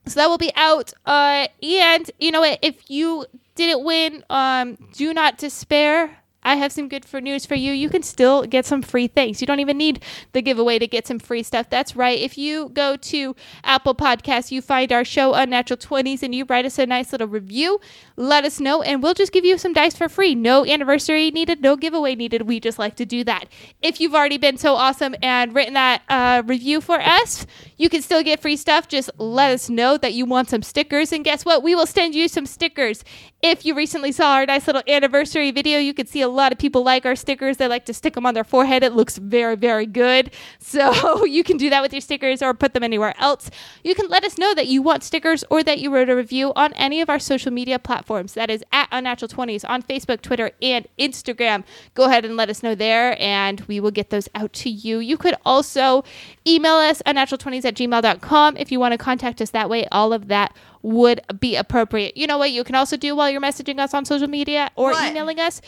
so that will be out. Uh, and you know what? If you didn't win, um, do not despair. I have some good for news for you. You can still get some free things. You don't even need the giveaway to get some free stuff. That's right. If you go to Apple Podcasts, you find our show Unnatural 20s and you write us a nice little review, let us know and we'll just give you some dice for free. No anniversary needed, no giveaway needed. We just like to do that. If you've already been so awesome and written that uh, review for us, you can still get free stuff. Just let us know that you want some stickers. And guess what? We will send you some stickers. If you recently saw our nice little anniversary video, you could see a lot of people like our stickers. They like to stick them on their forehead. It looks very, very good. So you can do that with your stickers or put them anywhere else. You can let us know that you want stickers or that you wrote a review on any of our social media platforms. That is at Unnatural 20s on Facebook, Twitter, and Instagram. Go ahead and let us know there, and we will get those out to you. You could also email us unnatural20s at gmail.com if you want to contact us that way. All of that would be appropriate. You know what you can also do while you're messaging us on social media or What? emailing us?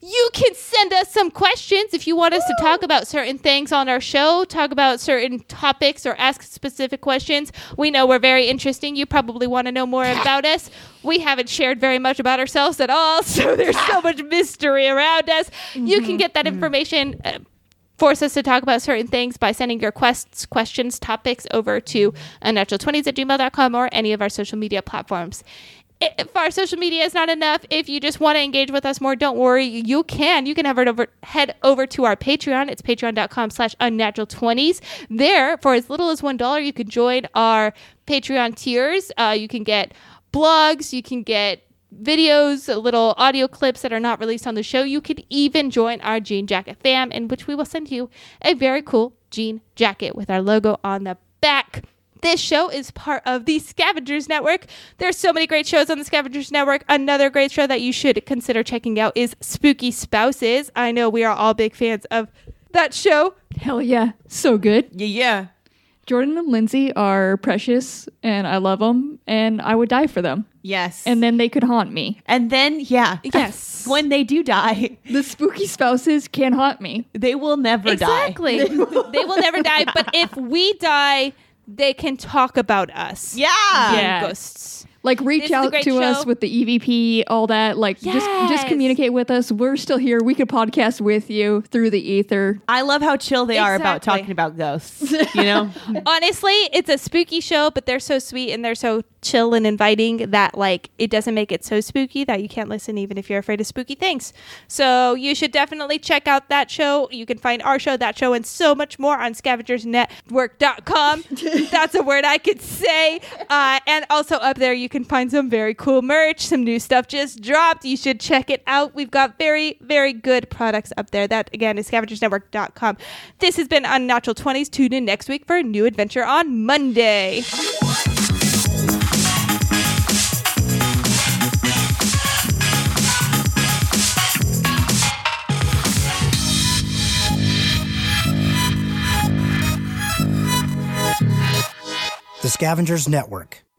You can send us some questions if you want us to talk about certain things on our show, talk about certain topics, or ask specific questions. We know we're very interesting. You probably want to know more about us. We haven't shared very much about ourselves at all, so there's so much mystery around us. You can get that information. Uh, force us to talk about certain things by sending your quests, questions, topics over to unnatural20s at gmail.com or any of our social media platforms. If our social media is not enough, if you just want to engage with us more, don't worry. You can. You can it over, head over to our Patreon. It's patreon.com slash unnatural20s. There, for as little as $1, you can join our Patreon tiers. Uh, you can get blogs, you can get videos, little audio clips that are not released on the show. You could even join our Jean Jacket fam, in which we will send you a very cool jean jacket with our logo on the back. This show is part of the Scavengers Network. There's so many great shows on the Scavengers Network. Another great show that you should consider checking out is Spooky Spouses. I know we are all big fans of that show. Hell yeah. So good. Yeah, yeah. Jordan and Lindsay are precious and I love them and I would die for them. Yes. And then they could haunt me. and then yeah. Yes. When they do die, The spooky spouses can haunt me. they will never die. Exactly. they will never die. But if we die, they can talk about us. die. Yeah. Yeah. Ghosts. Like reach is out great to us with the EVP, all that. Like just Yes. just communicate with us. We're still here. We could podcast with you through the ether. I love how chill they are about talking about ghosts. You know? Honestly, it's a spooky show, but they're so sweet and they're so chill and inviting that like it doesn't make it so spooky that you can't listen even if you're afraid of spooky things. So you should definitely check out that show. You can find our show, that show, and so much more on scavengersnetwork.com. That's a word I could say. Uh, and also up there you can find some very cool merch. Some new stuff just dropped. You should check it out. We've got very, very good products up there. That again is scavengersnetwork.com. This has been Unnatural 20s. Tune in next week for a new adventure on Monday. The Scavengers Network.